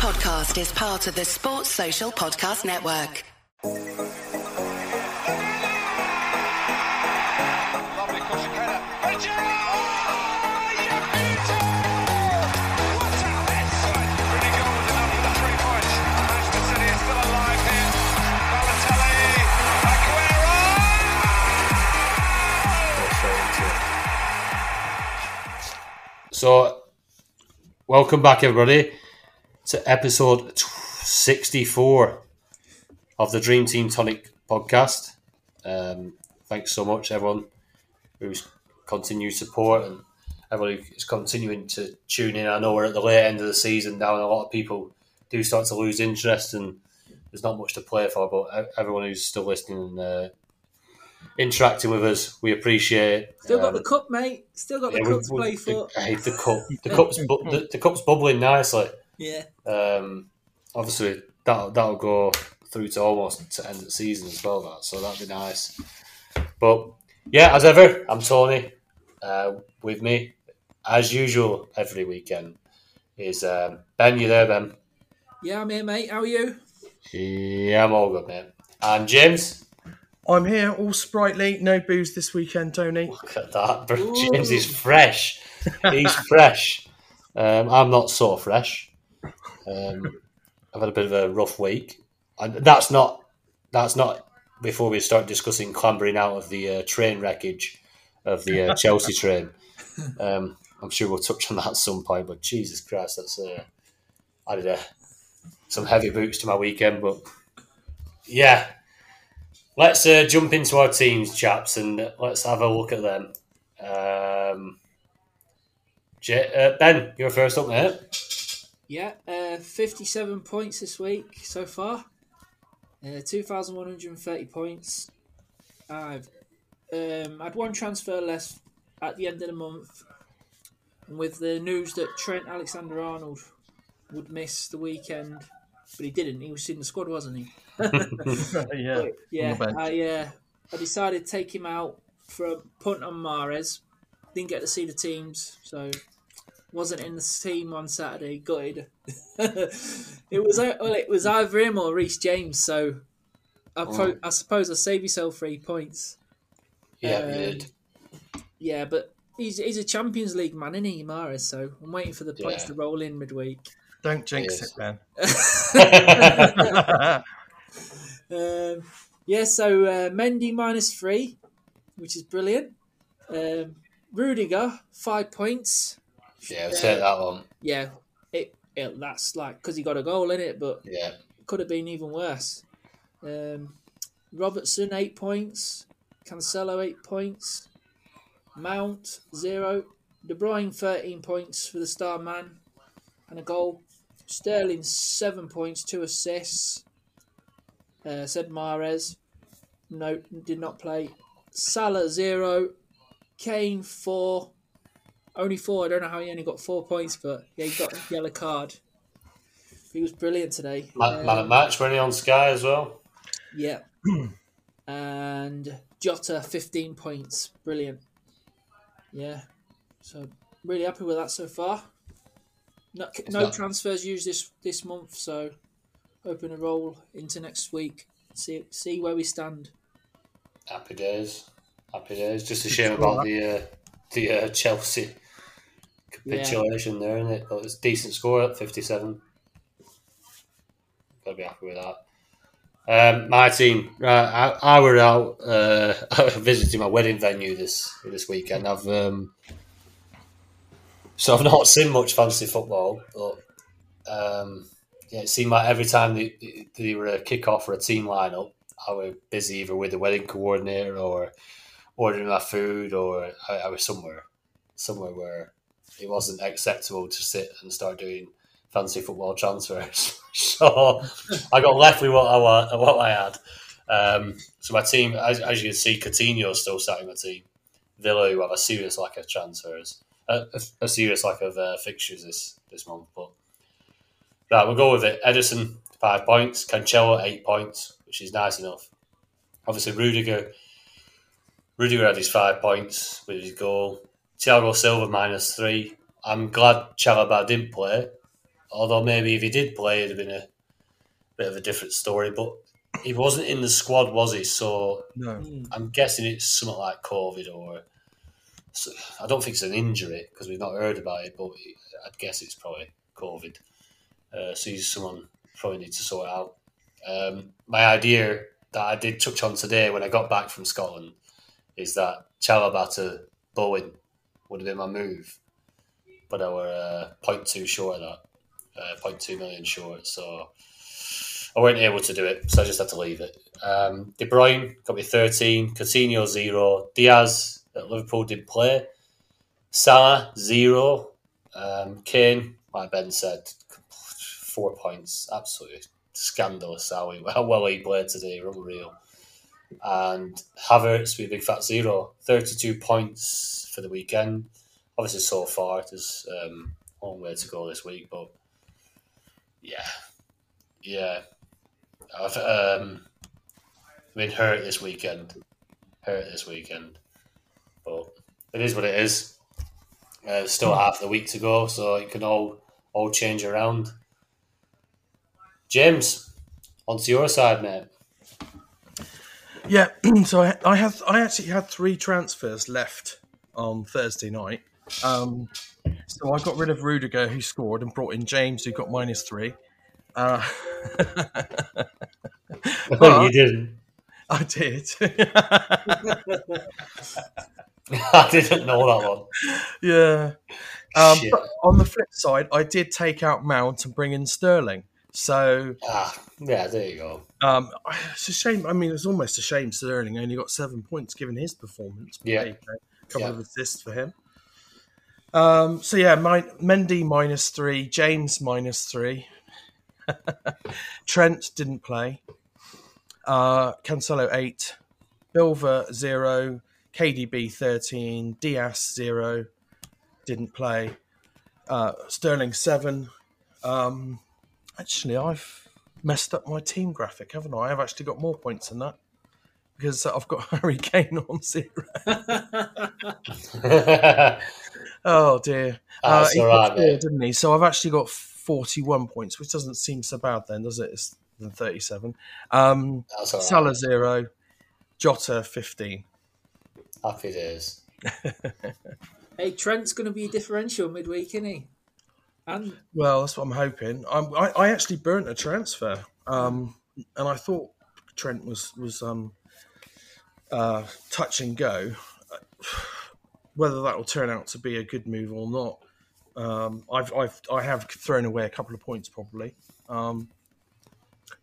podcast is part of the Sports Social Podcast Network. Lovely cross and header. And Gerrard! Oh, you beauty! What a miss! Really good was enough for the three points. Manchester City is still alive here. Balotelli, Aguero! So, welcome back, everybody, to episode 64 of the Dream Team Tonic podcast. Um, thanks so much, everyone who's continued support and everybody who's continuing to tune in. I know we're at the late end of the season now, and a lot of people do start to lose interest, and there's not much to play for. But everyone who's still listening and uh, interacting with us, we appreciate. it. Still got Um, the cup, mate. Still got the yeah, cup we- to play for. I hate the cup. The cup's bu- the, the cup's bubbling nicely. Yeah. Um, obviously, that that'll go through to almost to end of the season as well. That so that'd be nice. But yeah, as ever, I'm Tony. Uh, with me, as usual, every weekend is um, Ben. You there, Ben? Yeah, I'm here, mate. How are you? Yeah, I'm all good, mate. And James, I'm here, all sprightly. No booze this weekend, Tony. look at that. bro. Ooh. James is fresh. He's fresh. Um, I'm not so fresh. Um, I've had a bit of a rough week. And that's not. That's not before we start discussing clambering out of the uh, train wreckage of the uh, Chelsea train. Um, I'm sure we'll touch on that at some point. But Jesus Christ, that's uh, did uh, some heavy boots to my weekend. But yeah, let's uh, jump into our teams, chaps, and let's have a look at them. Um, J- uh, ben, you're first up, mate. Yeah, uh, 57 points this week so far. Uh, 2,130 points. I've um, had one transfer less at the end of the month. And with the news that Trent Alexander Arnold would miss the weekend, but he didn't. He was in the squad, wasn't he? yeah. Yeah, the bench. I uh, I decided to take him out for a punt on Mahrez. Didn't get to see the teams, so wasn't in the team on Saturday. Gutted. it was uh, well, it was either him or Reece James. So I, pro- I suppose I save yourself three points. Yeah, Um, did. Yeah, but he's he's a Champions League man, isn't he, Mahrez? So I'm waiting for the points Yeah. to roll in midweek. Don't jinx Yes. it, man. Um, yeah, so uh, Mendy minus three, which is brilliant. Um, Rudiger five points. Yeah, take that one. Yeah, it, it that's like because he got a goal in it, but Yeah, could have been even worse. Um, Robertson eight points, Cancelo eight points, Mount zero, De Bruyne thirteen points for the star man, and a goal. Sterling seven points, two assists. Uh, said Mahrez, no, did not play. Salah zero, Kane four, only four. I don't know how he only got four points, but yeah, he got a yellow card. He was brilliant today. man, man Um, match, were he on Sky as well? yeah. and Jota, 15 points. Brilliant. Yeah. So, really happy with that so far. No, no not- transfers used this, this month, so hoping to roll into next week. See see where we stand. Happy days, happy days. Just a shame about the uh, the uh, Chelsea capitulation there, and it? It's a decent score at fifty-seven. Gotta be happy with that. Um, my team, right, I, I were out uh, visiting my wedding venue this this weekend. I've um, so I've not seen much fantasy football, but um, yeah, it seemed like every time they, they were a kick off or a team lineup, I was busy either with the wedding coordinator or ordering my food, or I, I was somewhere somewhere where it wasn't acceptable to sit and start doing fancy football transfers. so I got left with what I wa- what I had. Um, so my team, as, as you can see, Coutinho's still starting in my team. Villa, who have a serious lack of transfers, a, a, a serious lack of uh, fixtures this this month. But right, we'll go with it. Ederson five points, Cancelo eight points, which is nice enough. Obviously, Rudiger. Rudiger had his five points with his goal. Thiago Silva minus three. I'm glad Chalobah didn't play Although maybe if he did play, it'd have been a bit of a different story. But he wasn't in the squad, was he? So No. I'm guessing it's something like COVID or so- I don't think it's an injury because we've not heard about it, but I'd guess it's probably COVID. Uh, so he's someone probably needs to sort out. Um, my idea that I did touch on today when I got back from Scotland is that Chalobah to Bowen would have been my move, but I were uh, 0.2 short of that, uh, 0.2 million short. So I weren't able to do it, so I just had to leave it. Um, De Bruyne got me 13, Coutinho 0, Diaz at Liverpool did play, Salah 0, um, Kane, like Ben said, four points, absolutely scandalous how, how well he played today, unreal. And Havertz with a big fat zero, 32 points for the weekend. Obviously, so far, there's um, a long way to go this week, but yeah, yeah. I've um, been hurt this weekend. Hurt this weekend. But it is what it is. Uh, still half the week to go, so it can all all change around. James, onto your side, mate. Yeah, so I, I have I actually had three transfers left on Thursday night. Um, so I got rid of Rudiger, who scored, and brought in James, who got minus three. Uh, you didn't. I did. I didn't know that one. yeah. Um, but on the flip side, I did take out Mount and bring in Sterling. So Ah, yeah, there you go. um, it's a shame. I mean, it's almost a shame Sterling only got seven points given his performance. Yeah. There you go. A couple Yeah. of assists for him. Um, so yeah, my, Mendy minus three, James minus three, Trent didn't play, uh, Cancelo eight, Bilver zero, KDB thirteen, Diaz zero, didn't play, uh, Sterling seven. Um, actually, I've messed up my team graphic, haven't I? I've actually got more points than that because I've got Harry Kane on zero. Oh dear. Uh, he all right, four, didn't he? So I've actually got 41 points, which doesn't seem so bad then, does it? It's than 37. Um, That's all right. Salah zero, Jota 15. Happy days. Hey, Trent's going to be a differential midweek, isn't he? And Well, that's what I'm hoping. Um, I, I actually burnt a transfer, um, and I thought Trent was was um, uh, touch and go. Whether that will turn out to be a good move or not, um, I've, I've I have thrown away a couple of points probably, um,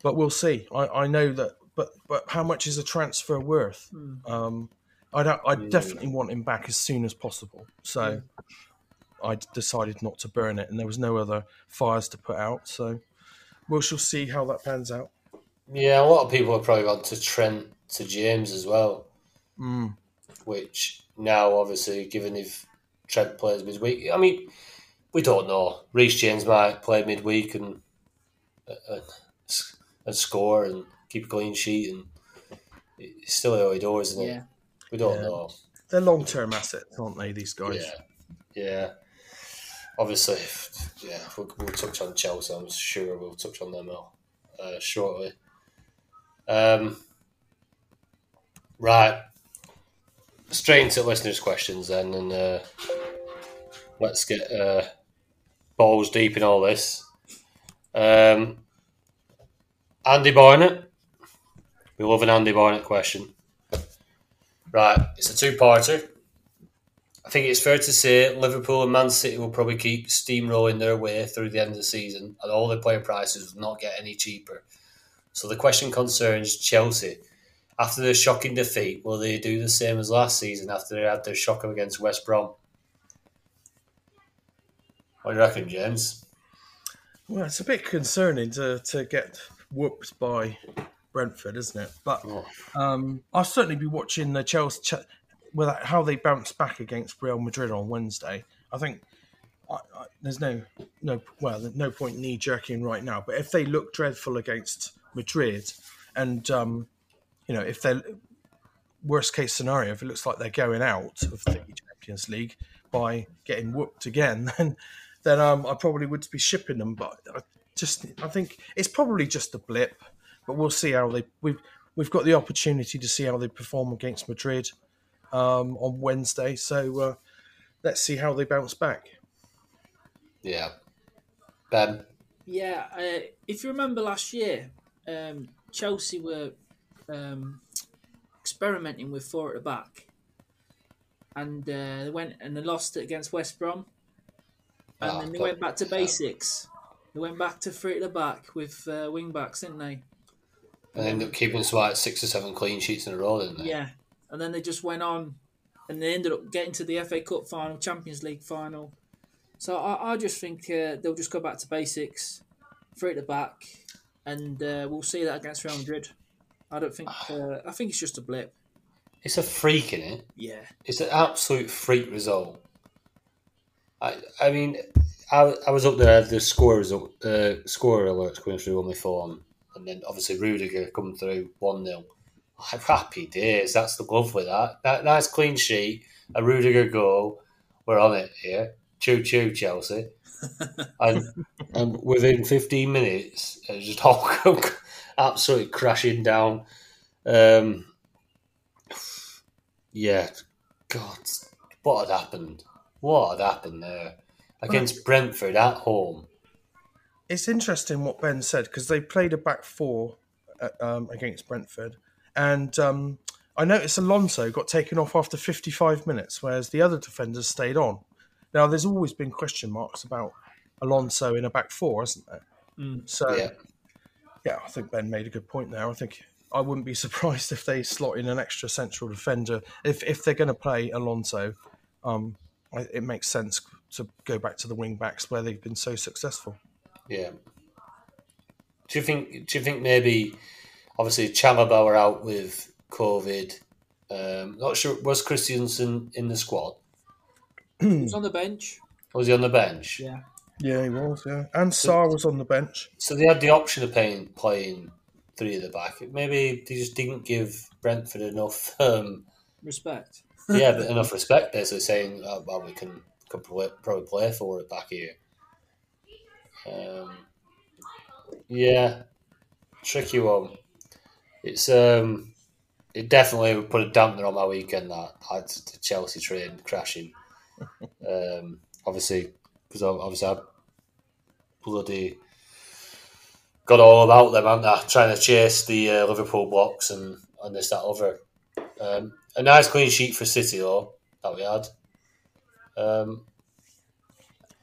but we'll see. I, I know that, but but how much is a transfer worth? Um, I don't, I definitely want him back as soon as possible. So. I decided not to burn it, and there was no other fires to put out. So we shall see how that pans out. Yeah, a lot of people have probably gone to Trent to James as well. Mm. Which now, obviously, given if Trent plays midweek, I mean, we don't know. Reece James might play midweek and and, and score and keep a clean sheet, and it's still early doors, isn't it? yeah, We don't Yeah. know. They're long-term assets, aren't they? These guys. Yeah, yeah. Obviously, yeah. We'll, we'll touch on Chelsea. I'm sure we'll touch on them uh, shortly. Um, right. Straight into listeners' questions then, and uh, let's get uh, balls deep in all this. Um, Andy Barnett. We love an Andy Barnett question. Right, it's a two-parter. I think it's fair to say Liverpool and Man City will probably keep steamrolling their way through the end of the season, and all their player prices will not get any cheaper. So the question concerns Chelsea. After their shocking defeat, will they do the same as last season after they had their shocker against West Brom? What do you reckon, James? Well, it's a bit concerning to to get whooped by Brentford, isn't it? But Oh. um, I'll certainly be watching the Chelsea. Ch- well, how they bounce back against Real Madrid on Wednesday. I think I, I, there's no no well, no point knee jerking right now. But if they look dreadful against Madrid, and um, you know if they're worst case scenario, if it looks like they're going out of the Champions League by getting whooped again, then then um, I probably would be shipping them. But I just I think it's probably just a blip. But we'll see how they we've we've got the opportunity to see how they perform against Madrid um, on Wednesday. So uh, let's see how they bounce back. Yeah. Ben. Yeah, uh, if you remember last year, um, Chelsea were um, experimenting with four at the back, and uh, they went and they lost it against West Brom, and Ah, then they went back to basics. They went back to three at the back with uh, wing backs, didn't they? And ended up keeping us like six or seven clean sheets in a row, didn't they? Yeah, and then they just went on, and they ended up getting to the FA Cup final, Champions League final. So I, I just think uh, they'll just go back to basics, three at the back, and uh, we'll see that against Real Madrid. I don't think. Uh, I think it's just a blip. It's a freak in it. Yeah, It's an absolute freak result. I I mean, I, I was up there. The score result, uh, score alerts going through on my phone, and then obviously Rudiger coming through one 0 Happy days. That's the glove with that. that. Nice clean sheet. A Rudiger goal. We're on it here. Choo choo, Chelsea. and and within fifteen minutes, it was just all absolutely crashing down. Um, yeah, God, what had happened? What had happened there against Brentford at home? It's interesting what Ben said because they played a back four uh, um, against Brentford, and um, I noticed Alonso got taken off after 55 minutes, whereas the other defenders stayed on. Now, there's always been question marks about Alonso in a back four, hasn't there? So, Yeah, yeah, I think Ben made a good point there. I think I wouldn't be surprised if they slot in an extra central defender if if they're going to play Alonso. Um, I- it makes sense to go back to the wing backs where they've been so successful. yeah. Do you think? Do you think maybe? Obviously, Chalobah were out with COVID. Um, not sure. Was Christensen in the squad? he was on the bench. Or was he on the bench? Yeah, Yeah, he was. Yeah, and Sarr was on the bench. So they had the option of playing playing three at the back. Maybe they just didn't give Brentford enough. Um, respect. yeah, but enough respect. Basically saying, oh, "Well, we can, can probably, probably play for it back here." Um, yeah, tricky one. It's um, it definitely would put a dampener on my weekend. That I had the Chelsea train crashing. Um, obviously, because obviously I bloody got all about them, haven't I? Trying to chase the uh, Liverpool blocks and and this that other. Um, a nice clean sheet for City though that we had. Um,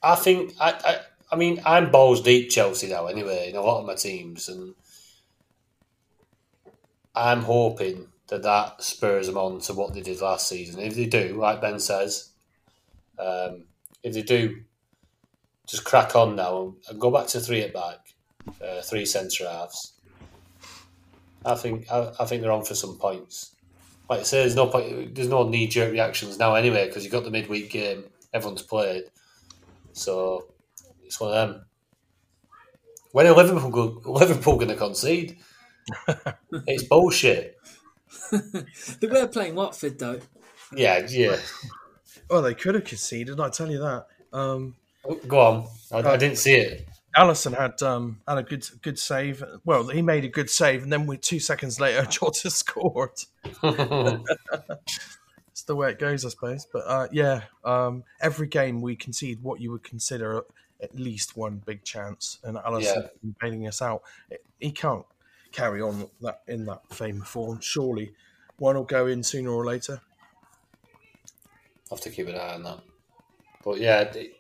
I think I, I I mean I'm balls deep Chelsea now anyway in a lot of my teams and I'm hoping that that spurs them on to what they did last season. If they do, like Ben says, um, if they do, just crack on now and go back to three at back, uh, three centre halves. I think I, I think they're on for some points. Like I say, there's no point. There's no knee jerk reactions now anyway because you've got the midweek game. Everyone's played, so it's one of them. When are Liverpool go, Liverpool going to concede? it's bullshit. They were playing Watford though. Yeah, yeah. Well, they could have conceded. I tell you that. Um, Go on. I, I didn't see it. Alisson had um, had a good good save. Well, he made a good save, and then with two seconds later, Jota scored. It's the way it goes, I suppose. But uh, yeah, um, every game we concede what you would consider at least one big chance, and Alisson Yeah. bailing us out. He can't carry on that in that fame form. Surely, one will go in sooner or later. I have to keep an eye on that. But yeah, the-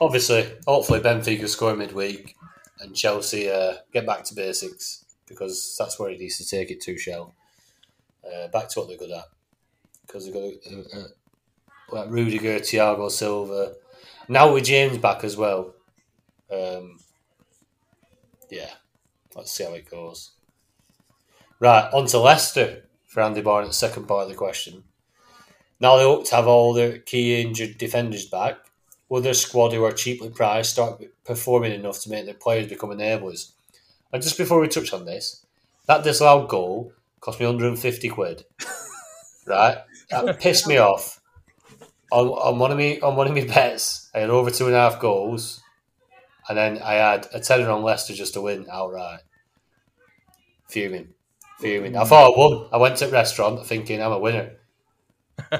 obviously, hopefully Benfica score midweek and Chelsea uh, get back to basics because that's where it needs to take it to. Shell uh, back to what they're good at because they've got uh, uh, like Rudiger, Thiago Silva. Now with James back as well. Um, yeah, let's see how it goes. Right, on to Leicester for Andy Barnett's second part of the question. Now they hope to have all their key injured defenders back. Will their squad, who are cheaply priced, start performing enough to make their players become enablers? And just before we touch on this, that disallowed goal cost me 150 quid. right? That pissed me off. on, on one of me on one of my bets, I had over two and a half goals, and then I had a tenner on Leicester just to win outright. Fuming, fuming. I thought I won. I went to the restaurant thinking I'm a winner.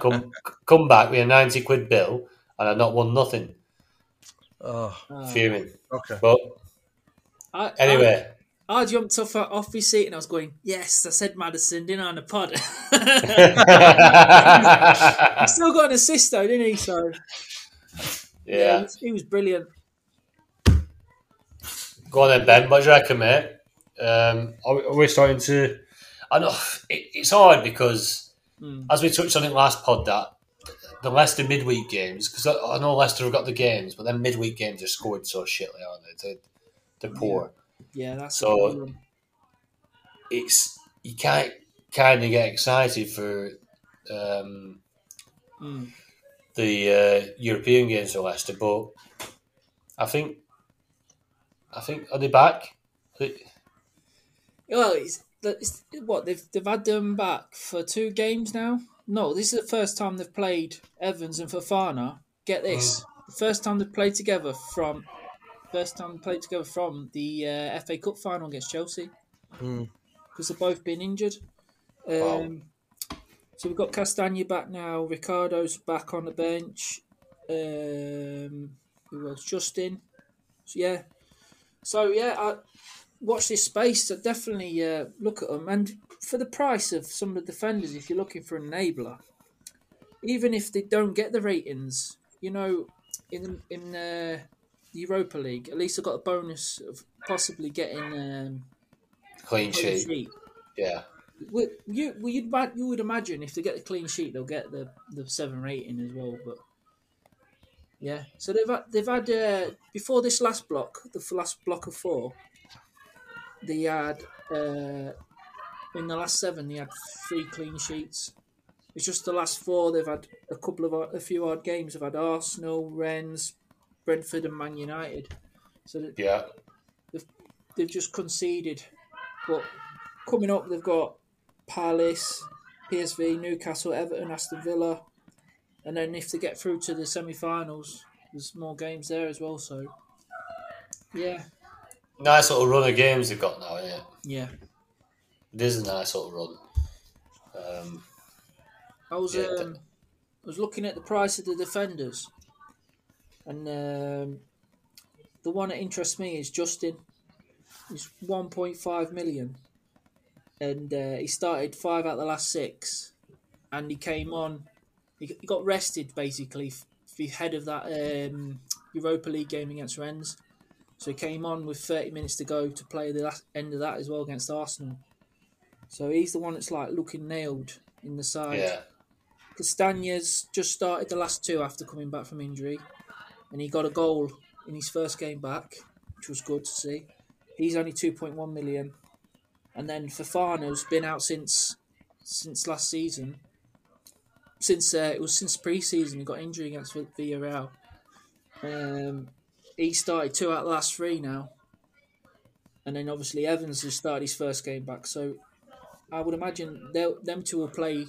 Come come back with a ninety quid bill, and I'd not won nothing. Oh, Uh, Fuming. okay. But I, anyway, I, I jumped off off my seat and I was going, "Yes, I said Madison, didn't I, on the pod?" he still got an assist though, didn't he? So yeah, yeah. he was, he was brilliant. Go on then, Ben. What do you reckon, mate? Um, are, we, are we starting to? I know it, it's hard because, Mm. as we touched on it last pod, that the Leicester midweek games, because I, I know Leicester have got the games, but then midweek games are scored so shitly, aren't they? They're, they're poor. Yeah, that's So-. It's you can't kind of get excited for um, Mm. the uh, European games for Leicester, but I think I think are they back? They- Well, it's, it's what they've they've had them back for two games now. No, this is the first time they've played Evans and Fofana. Get this, the first time they've played together from first time they played together from the uh, FA Cup final against Chelsea Mm. because they've both been injured. Um, Wow. So we've got Castagna back now. Ricardo's back on the bench. Um, who else? Justin. So, yeah. So yeah, I, watch this space. So definitely uh, look at them. And for the price of some of the defenders, if you're looking for an enabler, even if they don't get the ratings, you know, in in uh, the Europa League, at least I got a bonus of possibly getting um, clean a clean sheet. sheet. Yeah, Would you you'd you would imagine if they get the clean sheet, they'll get the, the seven rating as well. But yeah, so they've had, they've had uh, before this last block, the last block of four, they had uh, in the last seven they had three clean sheets. It's just the last four they've had a couple of a few odd games. They've had Arsenal, Rennes, Brentford, and Man United. So that- yeah. they've just conceded. But coming up, they've got Palace, PSV, Newcastle, Everton, Aston Villa, and then if they get through to the semi-finals, there's more games there as well. So, yeah, Nice little run of games they've got now, isn't it? yeah. It is a nice little run. Um, I was Yeah, um, I was looking at the price of the defenders, and um, the one that interests me is Justin. He's one point five million, and uh, he started five out of the last six, and he came on. He, he got rested basically f- ahead of that um, Europa League game against Rennes, so he came on with thirty minutes to go to play the last end of that as well against Arsenal. So he's the one that's like looking nailed in the side. yeah, Castagna's just started the last two after coming back from injury, and he got a goal in his first game back, which was good to see. He's only two point one million, and then Fofana's been out since since last season. Since uh, it was since pre-season, he got injury against Vi- Villarreal. Um, he started two out of the last three now, and then obviously Evans has started his first game back. So I would imagine they'll, them two will play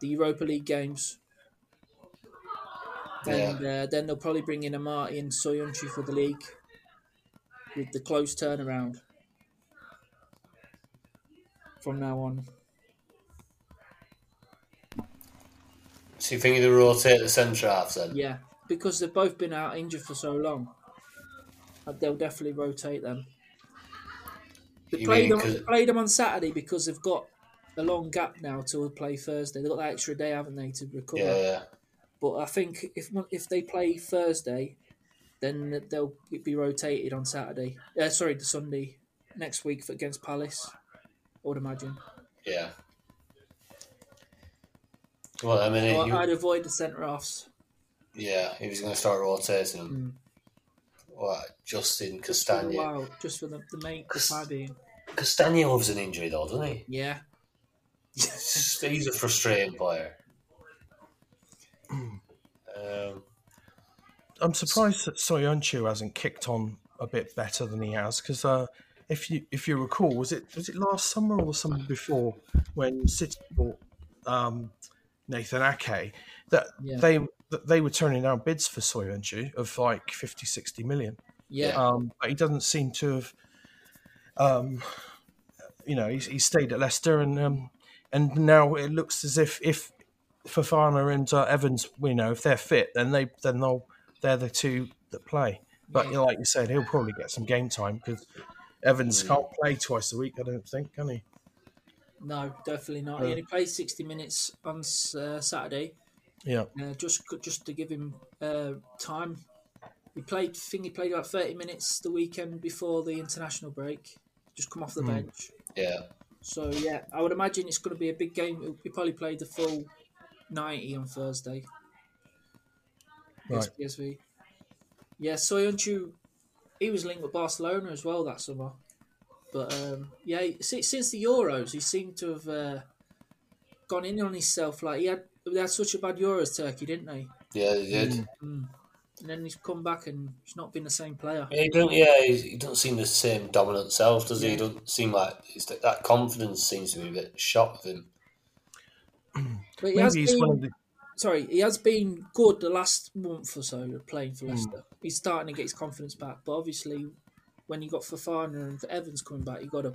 the Europa League games. And uh, then they'll probably bring in Amartey and Soyuncu for the league with the close turnaround from now on. So you think they rotate the centre halves then? Yeah, because they've both been out injured for so long. uh, They'll definitely rotate them. They You played them, played them on Saturday because they've got a long gap now to play Thursday. They've got that extra day, haven't they, to recover? Yeah, yeah. But I think if if they play Thursday, then they'll be rotated on Saturday. Uh, sorry, the Sunday next week for, against Palace. I would imagine. yeah. Well, I mean, you, I'd avoid the centre halves. Yeah, he was going to start rotating Mm. them. Justin for a Castagna? while, just for the, the main the time being. Castagna loves an injury though, doesn't he? Yeah. He's a frustrating player. Um, I'm surprised that Soyuncu hasn't kicked on a bit better than he has because uh, if you if you recall, was it was it last summer or the summer before when City bought um, Nathan Ake that Yeah. they that they were turning down bids for Soyuncu of like 50, 60 million. Yeah, Um, but he doesn't seem to have, um, you know, he's, he stayed at Leicester, and um, and now it looks as if if Fofana and uh, Evans, you know, if they're fit, then they then they'll they're the two that play. But you know, like you said, he'll probably get some game time because Evans can't play twice a week. I don't think, can he? no, definitely not. Yeah. He only played sixty minutes on uh, Saturday, Yeah, uh, just just to give him uh, time. He played. I think he played about thirty minutes the weekend before the international break. Just come off the bench. Yeah. So yeah, I would imagine it's going to be a big game. He probably played the full ninety on Thursday. against PSV. Yeah, Soyuncu, he was linked with Barcelona as well that summer. But um, yeah, since, since the Euros, he seemed to have uh, gone in on himself. Like he had, they had such a bad Euros, Turkey, didn't they? Yeah, they did. Mm. Mm. And then he's come back and he's not been the same player. He don't. Yeah, he, he doesn't seem the same dominant self, does he? He doesn't seem like he's, that confidence seems to be a bit shot with him. But he has maybe he's one of been, the. sorry, he has been good the last month or so of playing for mm. Leicester. He's starting to get his confidence back, but obviously, when you got Fofana and Evans coming back, you got to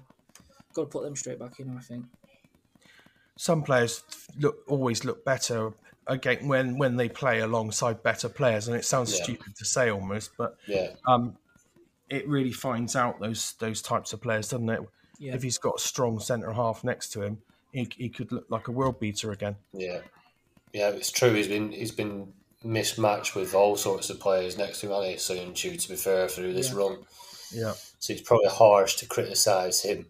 got to put them straight back in. I think. Some players look always look better again when when they play alongside better players, and it sounds Yeah. stupid to say almost, but Yeah, um, it really finds out those those types of players, doesn't it? Yeah. If he's got a strong centre half next to him, he, he could look like a world beater again. yeah, yeah. It's true. He's been he's been mismatched with all sorts of players next to him, hasn't he? Soyuncu, to be fair, through this Yeah. run. Yeah, So it's probably harsh to criticise him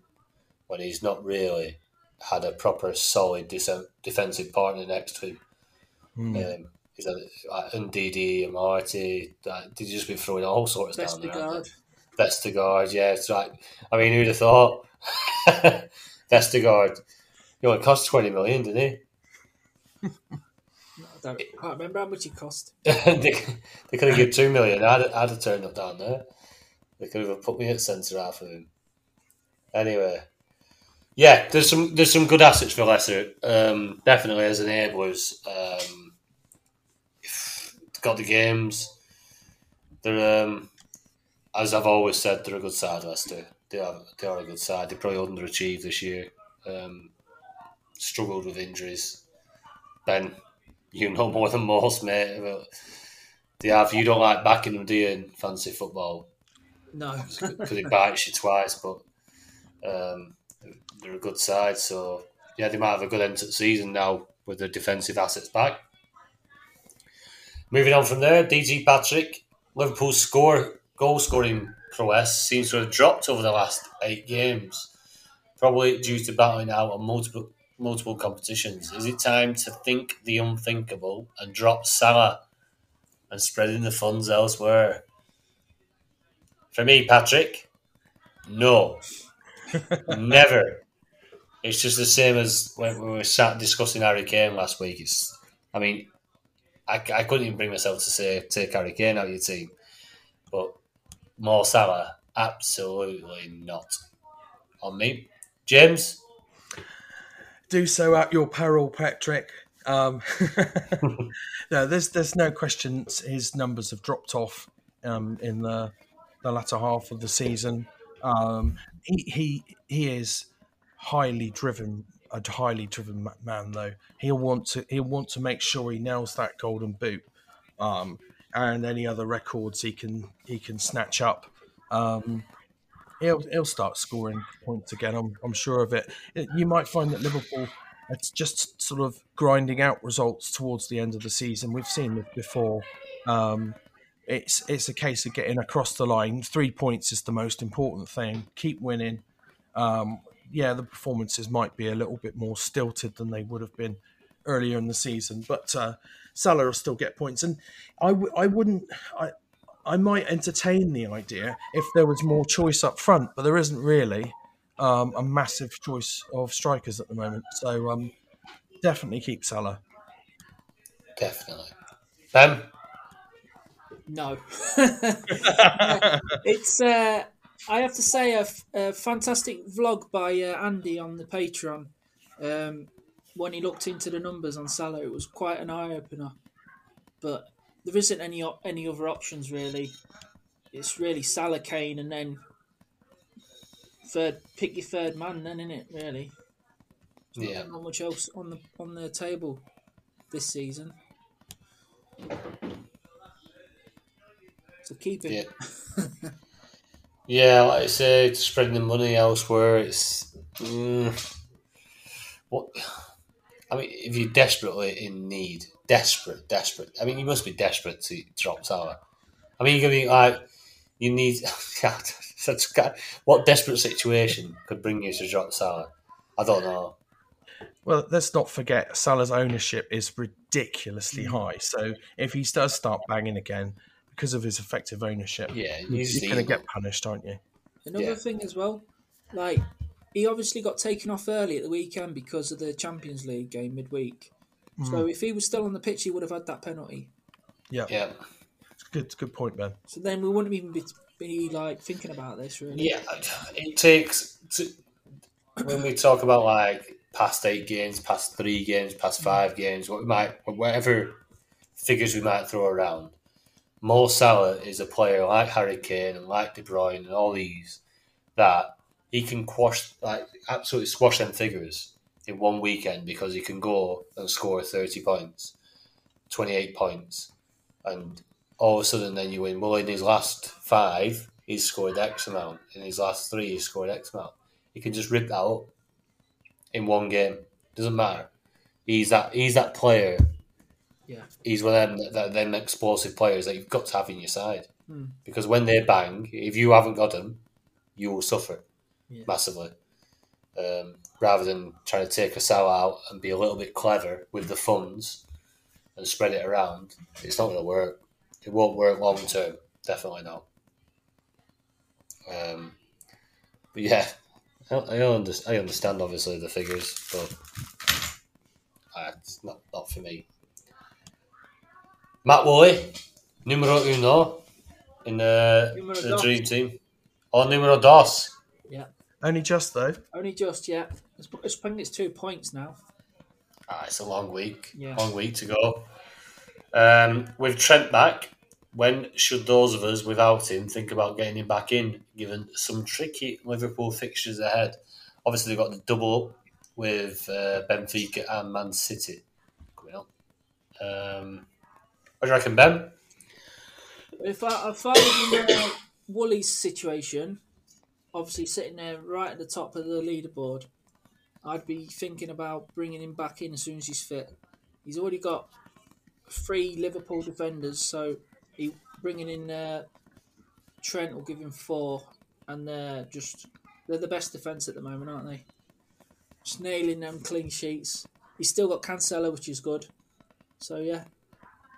when he's not really had a proper solid dece- defensive partner next to him. Um, he's had like Ndidi, Amartey, like, they've just been throwing all sorts down there. haven't Vestergaard. yeah, it's right. I mean, who'd have thought? Vestergaard, you know, it cost 20 million, didn't he? I don't I can't remember how much it cost. they, they could have given 2 million. I'd, I'd have turned up down there. They could have put me at centre half of him. Anyway, yeah, there's some there's some good assets for Leicester. Um, definitely as an enablers. Um, got the games. They're um, as I've always said, they're a good side. Leicester. They are they are a good side. They probably underachieved this year. Um, struggled with injuries. Ben, you know more than most, mate. They have. You don't like backing them, do you, in fancy football? No, because it bites you twice. But um, they're a good side, so yeah, they might have a good end to the season now with their defensive assets back. Moving on from there, DG Patrick, Liverpool's score goal scoring prowess seems to have dropped over the last eight games, probably due to battling out on multiple multiple competitions. Is it time to think the unthinkable and drop Salah and spreading the funds elsewhere? For me, Patrick, no. Never. It's just the same as when we were sat discussing Harry Kane last week. It's, I mean, I, I couldn't even bring myself to say take Harry Kane out of your team, but Mo Salah, absolutely not on me. James, do so at your peril, Patrick. Um, no, there's there's no question his numbers have dropped off um, in the the latter half of the season. Um, he, he he is highly driven, a highly driven man though. He'll want to he'll want to make sure he nails that golden boot, um, and any other records he can he can snatch up. Um, he'll he'll start scoring points again. I'm I'm sure of it. It- You might find that Liverpool it's just sort of grinding out results towards the end of the season. We've seen this before. Um, it's it's a case of getting across the line. Three points is the most important thing. Keep winning. Um, yeah, the performances might be a little bit more stilted than they would have been earlier in the season, but uh, Salah will still get points. And I w- I wouldn't. I, I might entertain the idea if there was more choice up front, but there isn't really um, a massive choice of strikers at the moment. So um, definitely keep Salah. definitely. Ben, no. it's uh, I have to say a, f- a fantastic vlog by uh, Andy on the Patreon. Um, when he looked into the numbers on Salah, it was quite an eye opener. but there isn't any any other options really. It's really Salah, Kane, and then third. Pick your third man, then, in it Really. There's Yeah. Not, not much else on the on the table this season. So keep it. Yeah. Yeah, like I say, spreading the money elsewhere. It's mm, what I mean. If you're desperately in need, desperate, desperate. I mean, you must be desperate to drop Salah. I mean, you're gonna be like, you need. such kind- what desperate situation could bring you to drop Salah? I don't know. Well, let's not forget Salah's ownership is Mm. ridiculously high. So if he does start banging again because of his effective ownership, Yeah, you're, you just going to get punished, aren't you? Another Yeah. thing as well, like he obviously got taken off early at the weekend because of the Champions League game midweek. So hmm. if he was still on the pitch, he would have had that penalty. Yeah, Yeah, it's good, good point, Ben. So then we wouldn't even be, be like thinking about this really. yeah. It takes to, when we talk about like past eight games, past three games, past five games, what we might, whatever figures we might throw around. Mo Salah is a player like Harry Kane and like De Bruyne and all these that he can quash like absolutely squash them figures in one weekend because he can go and score thirty points, twenty eight points, and all of a sudden then you win. Well, in his last five, he's scored X amount. In his last three, he's scored X amount. He can just rip that up in one game. Doesn't matter. He's that. He's that player. Yeah. He's one of them that, them explosive players that you've got to have in your side. Hmm. Because when they bang, if you haven't got them, you will suffer Yeah. massively. Um, rather than trying to take a sell out and be a little bit clever with the funds and spread it around, it's not going to work. It won't work long term. Definitely not. Um, but yeah, I, I, under, I understand obviously the figures, but uh, it's not, not for me. Matt Woolley, numero uno in the, Numero the dos. dream team. Or numero dos. Yeah. Only just though. Only just yet. It's, it's, I think it's two points now. Ah, it's a long week. Yeah. Long week to go. Um, with Trent back, when should those of us without him think about getting him back in, given some tricky Liverpool fixtures ahead? Obviously, they've got the double up with uh, Benfica and Man City coming up. Um, what do you reckon, Ben? If I, if I was in uh, Woolley's situation, obviously sitting there right at the top of the leaderboard, I'd be thinking about bringing him back in as soon as he's fit. He's already got three Liverpool defenders, so he bringing in uh, Trent will give him four, and they're just they're the best defence at the moment, aren't they? Just nailing them clean sheets. He's still got Cancelo, which is good. So yeah,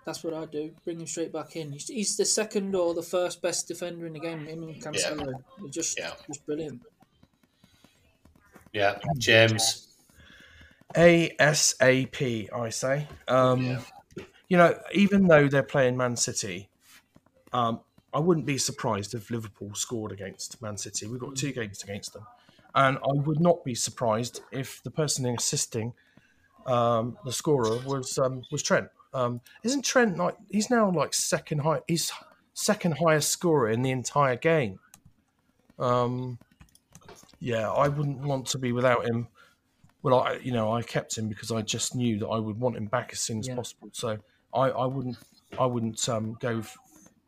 that's what I do. Bring him straight back in. He's, he's the second or the first best defender in the game. Him and Cancelo, They're just Yeah. just brilliant. Yeah, James. ASAP, I say. Um, You know, even though they're playing Man City, um, I wouldn't be surprised if Liverpool scored against Man City. We've got two games against them. And I would not be surprised if the person assisting um, the scorer was um, was Trent. Um, isn't Trent like he's now like second high? He's second highest scorer in the entire game. Um, yeah, I wouldn't want to be without him. Well, I you know I kept him because I just knew that I would want him back as soon as Yeah. possible. So I, I wouldn't I wouldn't um, go. F-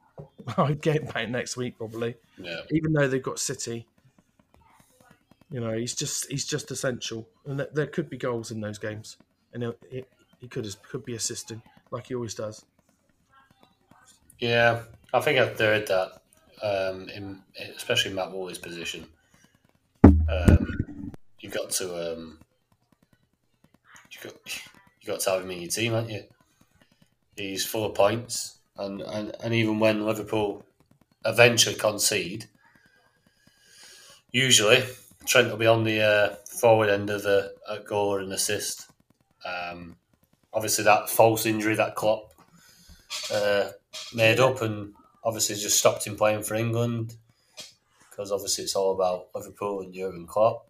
I'd get him back next week probably, Yeah, even though they've got City. You know, he's just he's just essential, and there, there could be goals in those games, and he, he, he could could be assisting like he always does. yeah. I think I've heard that, um, in especially Matt Woolley's position. Um, you've got to um, you got you got to have him in your team, haven't you? He's full of points, and, and, and even when Liverpool eventually concede, usually Trent will be on the uh, forward end of a, a goal or an assist. Um, obviously, that false injury that Klopp uh, made up, and obviously just stopped him playing for England because obviously it's all about Liverpool and Jurgen Klopp.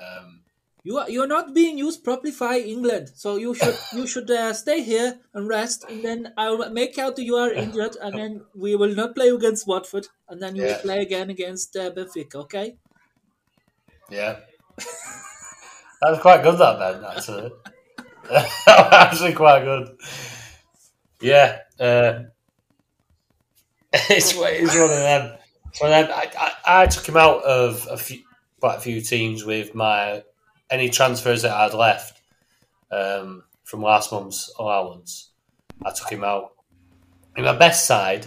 Um, You are you're not being used properly by England, so you should you should uh, stay here and rest, and then I'll make out that you are injured, and then we will not play against Watford, and then you Yeah. will play again against uh, Benfica. Okay? Yeah. that was quite good, that, Ben, actually. actually quite good. Yeah. Uh, it's, it's one of them. One of them. I, I, I took him out of a few, quite a few teams with my any transfers that I'd left um, from last month's allowance. I took him out. In my best side,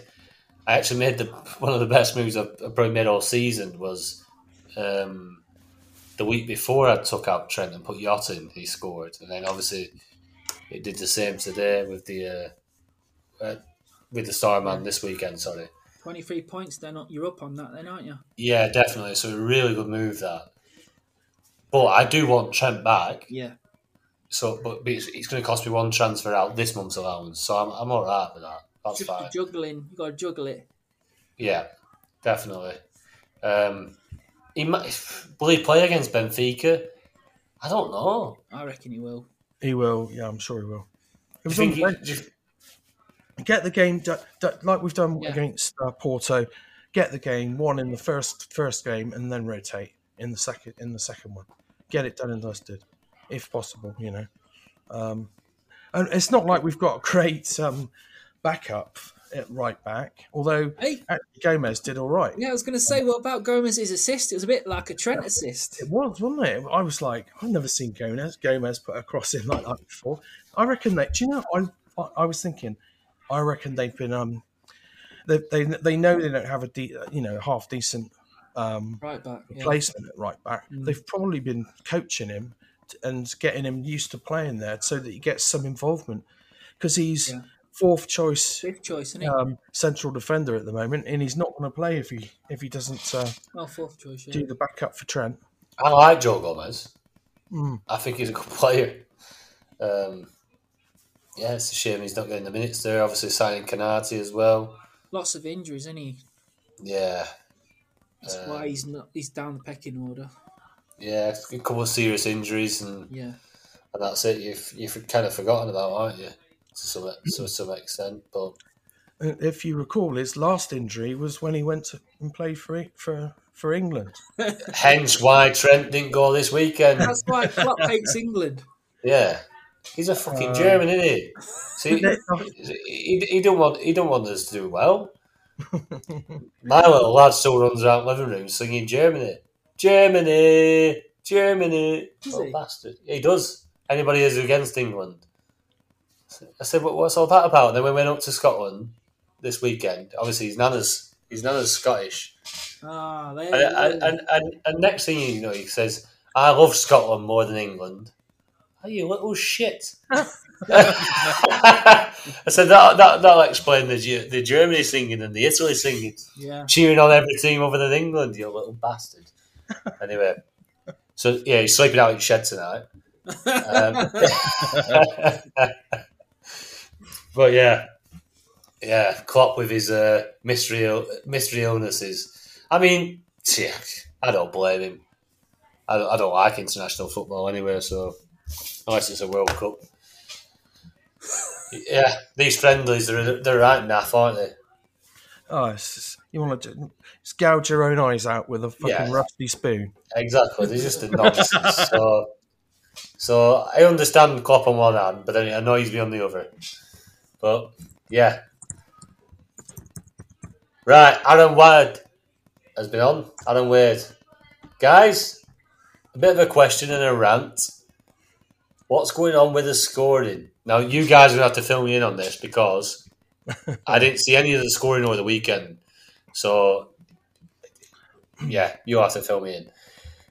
I actually made the one of the best moves I've, I've probably made all season was um, the week before I took out Trent and put Jota in, he scored, and then obviously it did the same today with the uh, uh, with the Starman this weekend. Sorry, Twenty three points. Then you're up on that, then, aren't you? yeah, definitely. So a really good move that. But I do want Trent back. Yeah. So, but but it's, it's going to cost me one transfer out this month's allowance. So I'm I'm all right with that. That's Just fine. juggling. You got to juggle it. Yeah, definitely. Um, he might will he play against Benfica? I don't know. I reckon he will. He will. Yeah, I'm sure he will. Do It was on the bench. do you- get the game d- d- like we've done Yeah. against uh, Porto. Get the game one in the first first game, and then rotate in the second in the second one. Get it done and dusted, if possible. You know, um, and it's not like we've got a great um, backup at right back. Although Hey. Gomez did all right. Yeah, I was going to say, what about Gomez's assist? It was a bit like a Trent assist. It was, wasn't it? I was like, I've never seen Gomez Gomez put a cross in like that before. I reckon they. Do you know? I I, I was thinking, I reckon they've been um, they they, they know they don't have a de- you know half decent um Right back. Yeah. replacement at right back. They've probably been coaching him and getting him used to playing there so that he gets some involvement because he's Yeah. Fourth choice Fifth choice, isn't um, central defender at the moment, and he's not going to play if he if he doesn't uh, well, fourth choice. Yeah. do the backup for Trent. I like Joe Gomez. Mm. I think he's a good player. Um, yeah, it's a shame he's not getting the minutes there. Obviously, signing Konate as well. Lots of injuries, isn't he? Yeah, That's Uh, why he's not. He's down the pecking order. yeah, a couple of serious injuries, and, Yeah. and that's it. You've you've kind of forgotten about, aren't you? To some to some extent, but Uh, If you recall, his last injury was when he went to, and played for for for England. hence why Trent didn't go this weekend. That's why Klopp hates England. Yeah, he's a fucking German, isn't he? See, he, he don't want he don't want us to do well. My little lad still runs around living room singing Germany, Germany, Germany. Does Little he? bastard. He does. Anybody who's against England. I said, "What- "What's all that about?" then we went up to Scotland this weekend. Obviously, his nana's his nana's Scottish. Ah, there And, and, and, and, and next thing you know, he says, I love Scotland more than England. Are you little shit? I said, that, that, that'll explain the, the Germany singing and the Italy singing. Yeah. Cheering on every team other than England, you little bastard. Anyway, so yeah, he's sleeping out in your shed tonight. Um, but yeah, yeah, Klopp with his uh, mystery mystery illnesses. I mean, yeah, I don't blame him. I don't, I don't like international football anyway, so unless it's a World Cup. Yeah, these friendlies they're they're right naff, aren't they? Oh, it's just, you want to just gouge your own eyes out with a fucking Yeah. rusty spoon. Exactly, they're just a nonsense. so, so I understand Klopp on one hand, but then it annoys me on the other. But yeah, right. Aaron Wade has been on. Aaron Wade, guys, a bit of a question and a rant. What's going on with the scoring? Now, you guys will have to fill me in on this because I didn't see any of the scoring over the weekend. So, yeah, you have to fill me in.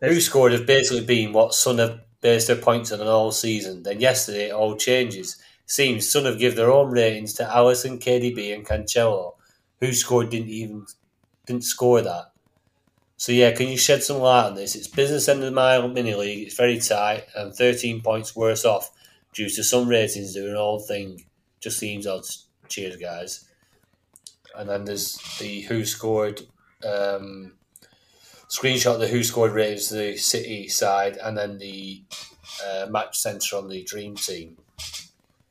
WhoScored have basically been what Sun have based their points on all season. Then yesterday, it all changes. Seems Sun have give their own ratings to Alisson, KDB, and Cancelo. WhoScored didn't even didn't score that. So yeah, can you shed some light on this? It's business end of the mile mini league. It's very tight, and 13 points worse off due to some ratings doing an old thing. Just seems odd. Cheers, guys. And then there's the WhoScored um, screenshot the WhoScored ratings to the City side, and then the uh, match centre on the Dream Team.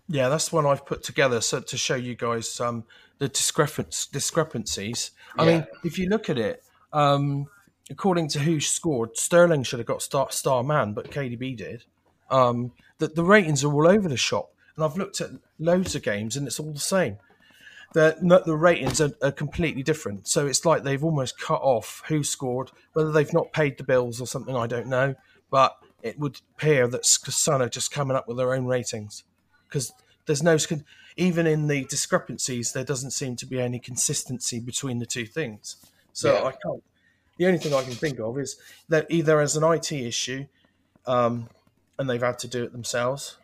Yeah, that's the one I've put together so to show you guys um, the discrepan- discrepancies. I mean, if you look at it, um, according to WhoScored, Sterling should have got star, star man, but KDB did. Um, the, the ratings are all over the shop, and I've looked at loads of games, and it's all the same. The, the ratings are, are completely different. So it's like they've almost cut off WhoScored, whether they've not paid the bills or something, I don't know. But it would appear that are just coming up with their own ratings because there's no even in the discrepancies there doesn't seem to be any consistency between the two things so Yeah. i can't the only thing i can think of is that either as an it issue um, and they've had to do it themselves